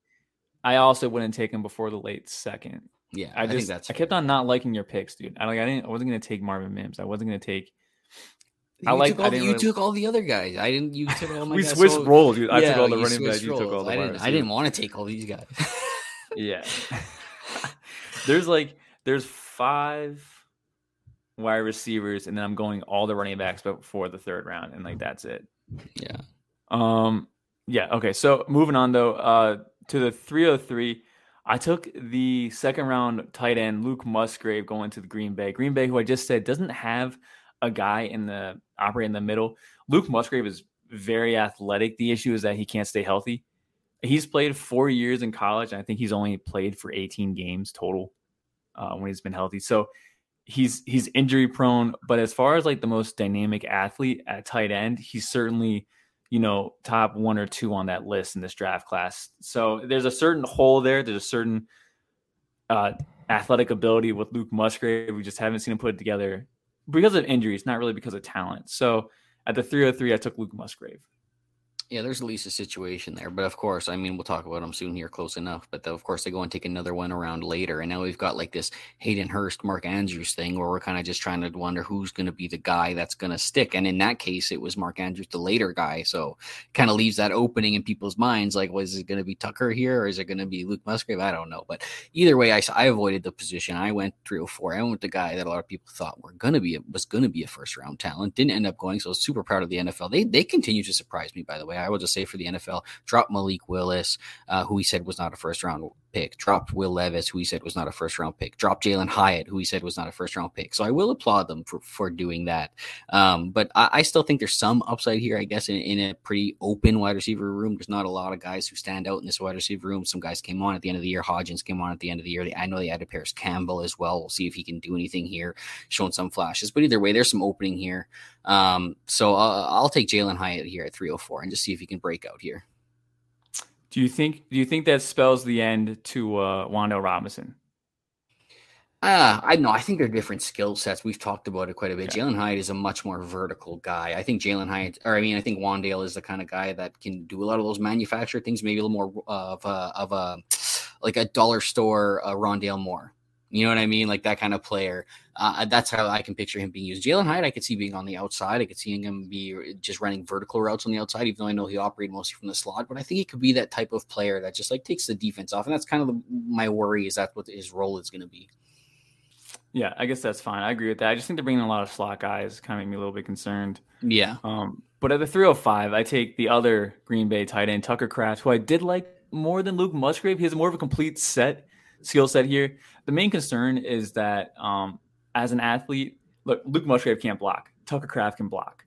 I also wouldn't take him before the late second. Yeah, I, I just I kept on not liking your picks, dude. I like I didn't I wasn't gonna take Marvin Mims. I wasn't gonna take I like. Took the, you really... took all the other guys. I didn't. You took all my. we switched so, roles. I yeah, took all the running backs. You took all the. I didn't. I didn't want to take all these guys. yeah. there's like there's five wide receivers, and then I'm going all the running backs before the third round, and like that's it. Yeah. Um. Yeah. Okay. So moving on though, uh, to the 303. I took the second round tight end Luke Musgrave going to the Green Bay. Green Bay, who I just said doesn't have a guy in the operate in the middle. Luke Musgrave is very athletic. The issue is that he can't stay healthy. He's played four years in college. And I think he's only played for 18 games total uh, when he's been healthy. So he's he's injury prone. But as far as like the most dynamic athlete at tight end, he's certainly you know top one or two on that list in this draft class. So there's a certain hole there. There's a certain uh, athletic ability with Luke Musgrave. We just haven't seen him put it together because of injuries, not really because of talent. So at the 303, I took Luke Musgrave. Yeah, there's at least a situation there. But of course, I mean, we'll talk about them soon here, close enough. But of course, they go and take another one around later. And now we've got like this Hayden Hurst, Mark Andrews thing where we're kind of just trying to wonder who's going to be the guy that's going to stick. And in that case, it was Mark Andrews, the later guy. So kind of leaves that opening in people's minds like, was it going to be Tucker here or is it going to be Luke Musgrave? I don't know. But either way, I, I avoided the position. I went 304. I went with the guy that a lot of people thought were going to be, was going to be a first round talent. Didn't end up going. So super proud of the NFL. They, they continue to surprise me, by the way. I will just say for the NFL. Dropped Malik Willis, uh, who he said was not a first round pick. Dropped Will Levis, who he said was not a first round pick. Dropped Jalin Hyatt, who he said was not a first round pick. So I will applaud them for, for doing that. Um, but I, I, still think there's some upside here, I guess, in, in, a pretty open wide receiver room. There's not a lot of guys who stand out in this wide receiver room. Some guys came on at the end of the year. Hodgins came on at the end of the year. I know they added Parris Campbell as well. We'll see if he can do anything here, showing some flashes. But either way, there's some opening here. Um, so uh, I'll take Jalin Hyatt here at 304 and just see if he can break out here. Do you think do you think that spells the end to uh Wan'Dale Robinson? Uh, I know. I think they're different skill sets. We've talked about it quite a bit. Yeah. Jalin Hyatt is a much more vertical guy. I think Jalin Hyatt, or I mean, I think Wan'Dale is the kind of guy that can do a lot of those manufactured things, maybe a little more of a, of a like a dollar store uh, Rondale Moore. You know what I mean? Like that kind of player. Uh, that's how I can picture him being used. Jalin Hyatt, I could see being on the outside. I could see him be just running vertical routes on the outside, even though I know he operated mostly from the slot. But I think he could be that type of player that just like takes the defense off. And that's kind of the, my worry is that what his role is going to be. Yeah, I guess that's fine. I agree with that. I just think they're bringing a lot of slot guys, kind of make me a little bit concerned. Yeah. Um, but at the 305, I take the other Green Bay tight end, Tucker Kraft, who I did like more than Luke Musgrave. He has more of a complete set skill set here. The main concern is that um, as an athlete, look, Luke Musgrave can't block. Tucker Kraft can block.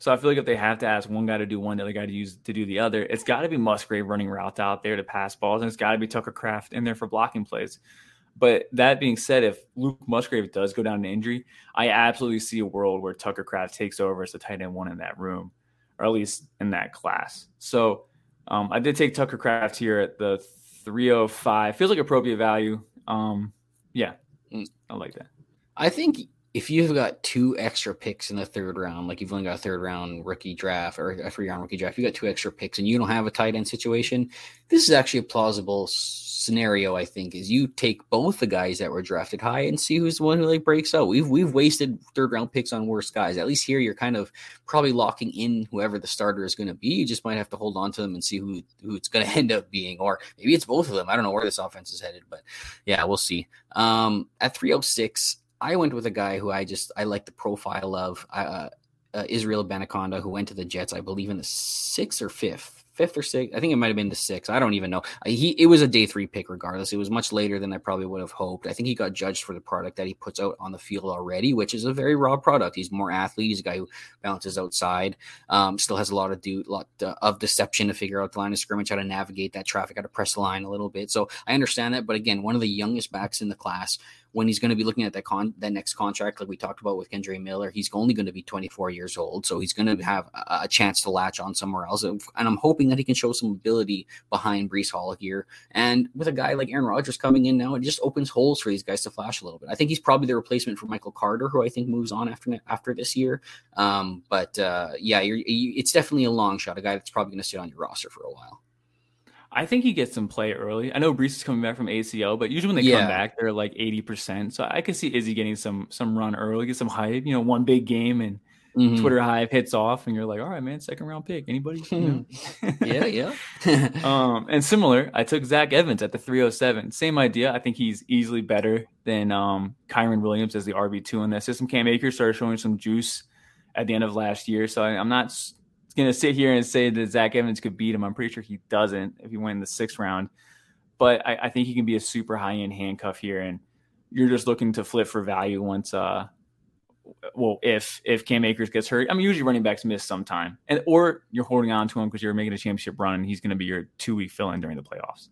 So I feel like if they have to ask one guy to do one, the other guy to use to do the other, it's got to be Musgrave running routes out there to pass balls, and it's got to be Tucker Kraft in there for blocking plays. But that being said, if Luke Musgrave does go down to injury, I absolutely see a world where Tucker Kraft takes over as the tight end one in that room, or at least in that class. So um, I did take Tucker Kraft here at the 305. Feels like appropriate value. Um, yeah, mm. I like that. I think if you've got two extra picks in the third round, like you've only got a third round rookie draft or a three round rookie draft, you've got two extra picks and you don't have a tight end situation, this is actually a plausible scenario. I think is you take both the guys that were drafted high and see who's the one who like breaks out. We've we've wasted third round picks on worse guys. At least here, you're kind of probably locking in whoever the starter is going to be. You just might have to hold on to them and see who who it's going to end up being, or maybe it's both of them. I don't know where this offense is headed, but yeah, we'll see. Um, at 306. I went with a guy who I just I like the profile of uh, uh, Israel Abanikanda, who went to the Jets, I believe, in the sixth or fifth fifth or sixth. I think it might have been the sixth. I don't even know. He it was a day three pick regardless. It was much later than I probably would have hoped. I think he got judged for the product that he puts out on the field already, which is a very raw product. He's more athlete. He's a guy who bounces outside. Um, still has a lot of do lot uh, of deception to figure out the line of scrimmage, how to navigate that traffic, how to press the line a little bit. So I understand that, but again, one of the youngest backs in the class when he's going to be looking at that con that next contract, like we talked about with Kendre Miller, he's only going to be 24 years old, so he's going to have a, a, chance to latch on somewhere else. And I'm hoping that he can show some ability behind Breece Hall here. And with a guy like Aaron Rodgers coming in now, it just opens holes for these guys to flash a little bit. I think he's probably the replacement for Michael Carter, who I think moves on after after this year. Um, but uh, yeah, you, it's definitely a long shot. A guy that's probably going to sit on your roster for a while. I think he gets some play early. I know Breece is coming back from ACL, but usually when they yeah. come back, they're like eighty percent. So I could see Izzy getting some some run early, get some hype. You know, one big game and mm-hmm. Twitter hype hits off, and you're like, all right, man, second round pick. Anybody? You know? yeah, yeah. um, and similar, I took Zach Evans at the 307. Same idea. I think he's easily better than um, Kyren Williams as the RB two in that system. Cam Akers started showing some juice at the end of last year, so I, I'm not going to sit here and say that Zach Evans could beat him. I'm pretty sure he doesn't if he went in the sixth round. But I, I think he can be a super high end handcuff here, and you're just looking to flip for value once, uh, well, if if Cam Akers gets hurt. I mean, usually running backs miss sometime, and or you're holding on to him because you're making a championship run, and he's going to be your two week fill in during the playoffs.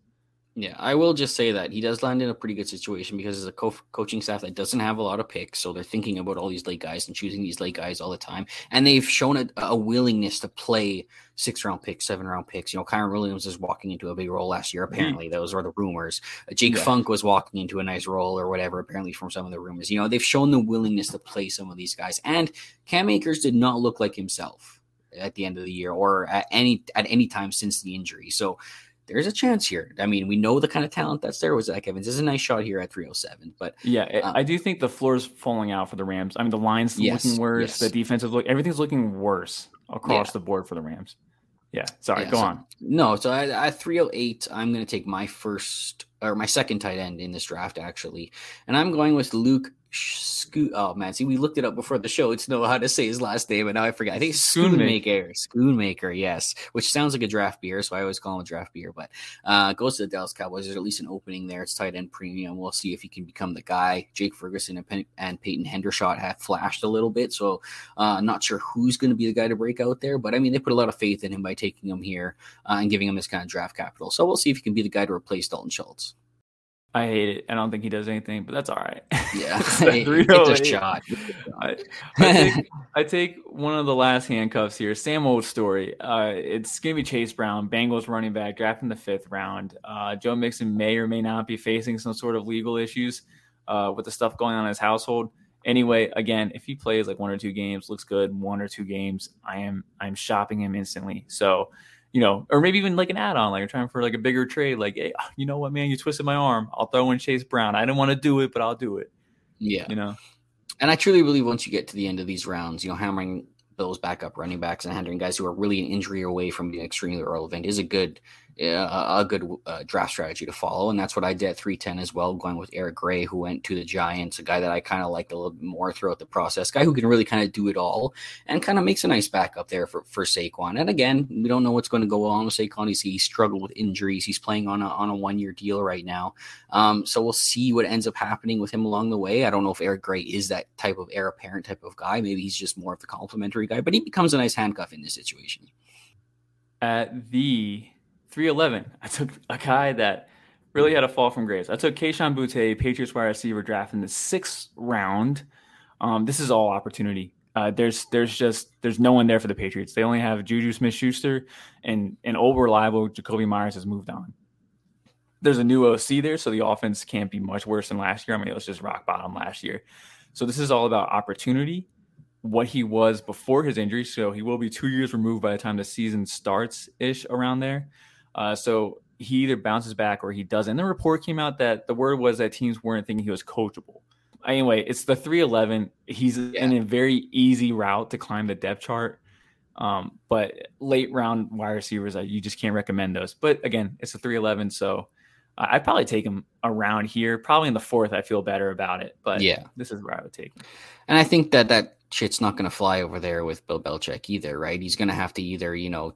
Yeah, I will just say that he does land in a pretty good situation because it's a co- coaching staff that doesn't have a lot of picks, so they're thinking about all these late guys and choosing these late guys all the time, and they've shown a, a willingness to play six round picks, seven round picks. You know, Kyren Williams is walking into a big role last year. Apparently, mm-hmm. those are the rumors. Jake yeah. Funk was walking into a nice role or whatever. Apparently, from some of the rumors, you know, they've shown the willingness to play some of these guys, and Cam Akers did not look like himself at the end of the year or at any at any time since the injury. So there's a chance here. I mean, we know the kind of talent that's there with Zach Evans. This is a nice shot here at 307. But yeah, um, I do think the floor is falling out for the Rams. I mean, the line's yes, looking worse. Yes. The defensive look, everything's looking worse across yeah. the board for the Rams. Yeah, sorry, yeah, go so, on. No, so at, at 308, I'm going to take my first or my second tight end in this draft, actually. And I'm going with Luke Scoot. Oh man, see, we looked it up before the show to know how to say his last name, and now I forget. I think Schoonmaker. Schoonmaker, yes, which sounds like a draft beer, so I always call him a draft beer. But uh, goes to the Dallas Cowboys. There's at least an opening there. It's tight end premium. We'll see if he can become the guy. Jake Ferguson and, Pen- and Peyton Hendershot have flashed a little bit, so uh, not sure who's going to be the guy to break out there. But I mean, they put a lot of faith in him by taking him here uh, and giving him this kind of draft capital. So we'll see if he can be the guy to replace Dalton Schultz. I hate it. I don't think he does anything, but that's all right. Yeah, it's a shot. I, I, take, I, take, one of the last handcuffs here. Sam Old story. Uh, it's gonna be Chase Brown, Bengals running back, drafting the fifth round. Uh, Joe Mixon may or may not be facing some sort of legal issues uh, with the stuff going on in his household. Anyway, again, if he plays like one or two games, looks good, one or two games, I am I'm shopping him instantly. So you know, or maybe even like an add-on, like you're trying for like a bigger trade. Like, hey, you know what, man, you twisted my arm. I'll throw in Chase Brown. I didn't want to do it, but I'll do it. Yeah, you know. And I truly believe once you get to the end of these rounds, you know, hammering Bills backup running backs and handling guys who are really an injury away from being extremely relevant is a good a, a good uh, draft strategy to follow. And that's what I did at 310 as well, going with Eric Gray, who went to the Giants, a guy that I kind of liked a little bit more throughout the process, guy who can really kind of do it all and kind of makes a nice backup there for, for Saquon. And again, we don't know what's going to go on with Saquon. He's, he struggled with injuries. He's playing on a, on a one year deal right now. Um, so we'll see what ends up happening with him along the way. I don't know if Eric Gray is that type of heir apparent type of guy. Maybe he's just more of the complimentary guy, but he becomes a nice handcuff in this situation. At the 311. I took a guy that really had a fall from grace. I took Kayshon Boutte, Patriots wide receiver draft in the sixth round. Um, this is all opportunity. Uh, there's there's just there's no one there for the Patriots. They only have Juju Smith Schuster and an old reliable Jakobi Myers has moved on. There's a new OC there, so the offense can't be much worse than last year. I mean, it was just rock bottom last year. So this is all about opportunity, what he was before his injury. So he will be two years removed by the time the season starts ish around there. Uh, so he either bounces back or he doesn't. And the report came out that the word was that teams weren't thinking he was coachable. Anyway, it's the 311. He's yeah. in a very easy route to climb the depth chart. Um, but late round wide receivers, uh, you just can't recommend those. But again, it's a 311. So I'd probably take him around here. Probably in the fourth, I feel better about it. But yeah, this is where I would take him. And I think that that shit's not going to fly over there with Bill Belichick either, right? He's going to have to either, you know,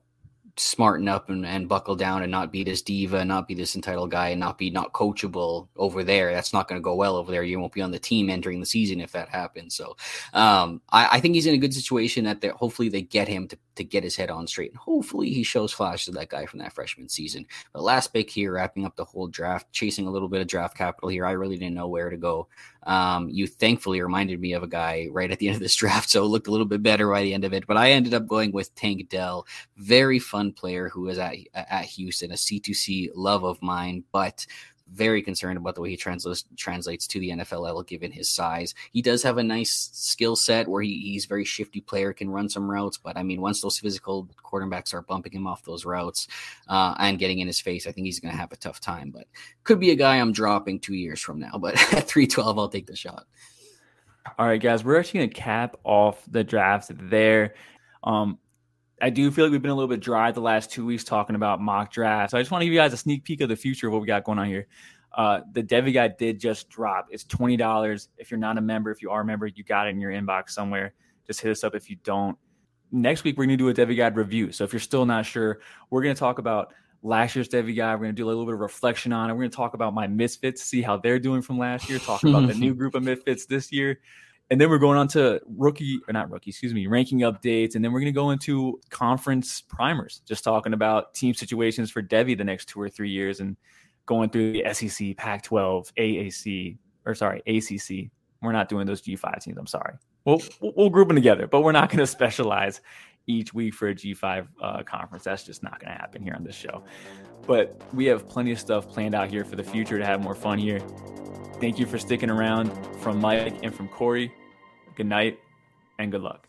smarten up and, and buckle down and not be this diva, not be this entitled guy, and not be not coachable over there. That's not going to go well over there. You won't be on the team entering the season if that happens. So um, I, I, think he's in a good situation that hopefully they get him to, to get his head on straight. And hopefully he shows flashes of that guy from that freshman season. But last pick here, wrapping up the whole draft, chasing a little bit of draft capital here. I really didn't know where to go. Um, you thankfully reminded me of a guy right at the end of this draft, so it looked a little bit better by the end of it. But I ended up going with Tank Dell, very fun player who is at at Houston, a C2C love of mine, but very concerned about the way he translates translates to the NFL level given his size. He does have a nice skill set where he, he's very shifty player, can run some routes, but I mean, once those physical quarterbacks are bumping him off those routes uh, and getting in his face, I think he's going to have a tough time. But could be a guy I'm dropping two years from now. But at 312, I'll take the shot. All right, guys, we're actually going to cap off the draft there. Um, I do feel like we've been a little bit dry the last two weeks talking about mock drafts. So I just want to give you guys a sneak peek of the future of what we got going on here. Uh, the Devy Guide did just drop. It's twenty dollars. If you're not a member, if you are a member, you got it in your inbox somewhere. Just hit us up if you don't. Next week we're gonna do a Devy Guide review. So if you're still not sure, we're gonna talk about last year's Devy Guide. We're gonna do a little bit of reflection on it. We're gonna talk about my misfits, see how they're doing from last year. Talk about the new group of misfits this year and then we're going on to rookie or not rookie, excuse me, ranking updates, and then we're going to go into conference primers, just talking about team situations for Devy the next two or three years, and going through the SEC, Pac-12, AAC, or sorry, ACC. We're not doing those G5 teams. I'm sorry. We'll we'll group them together, but we're not going to specialize each week for a G5 uh, conference. That's just not going to happen here on this show. But we have plenty of stuff planned out here for the future to have more fun here. Thank you for sticking around from Mike and from Corey. Good night and good luck.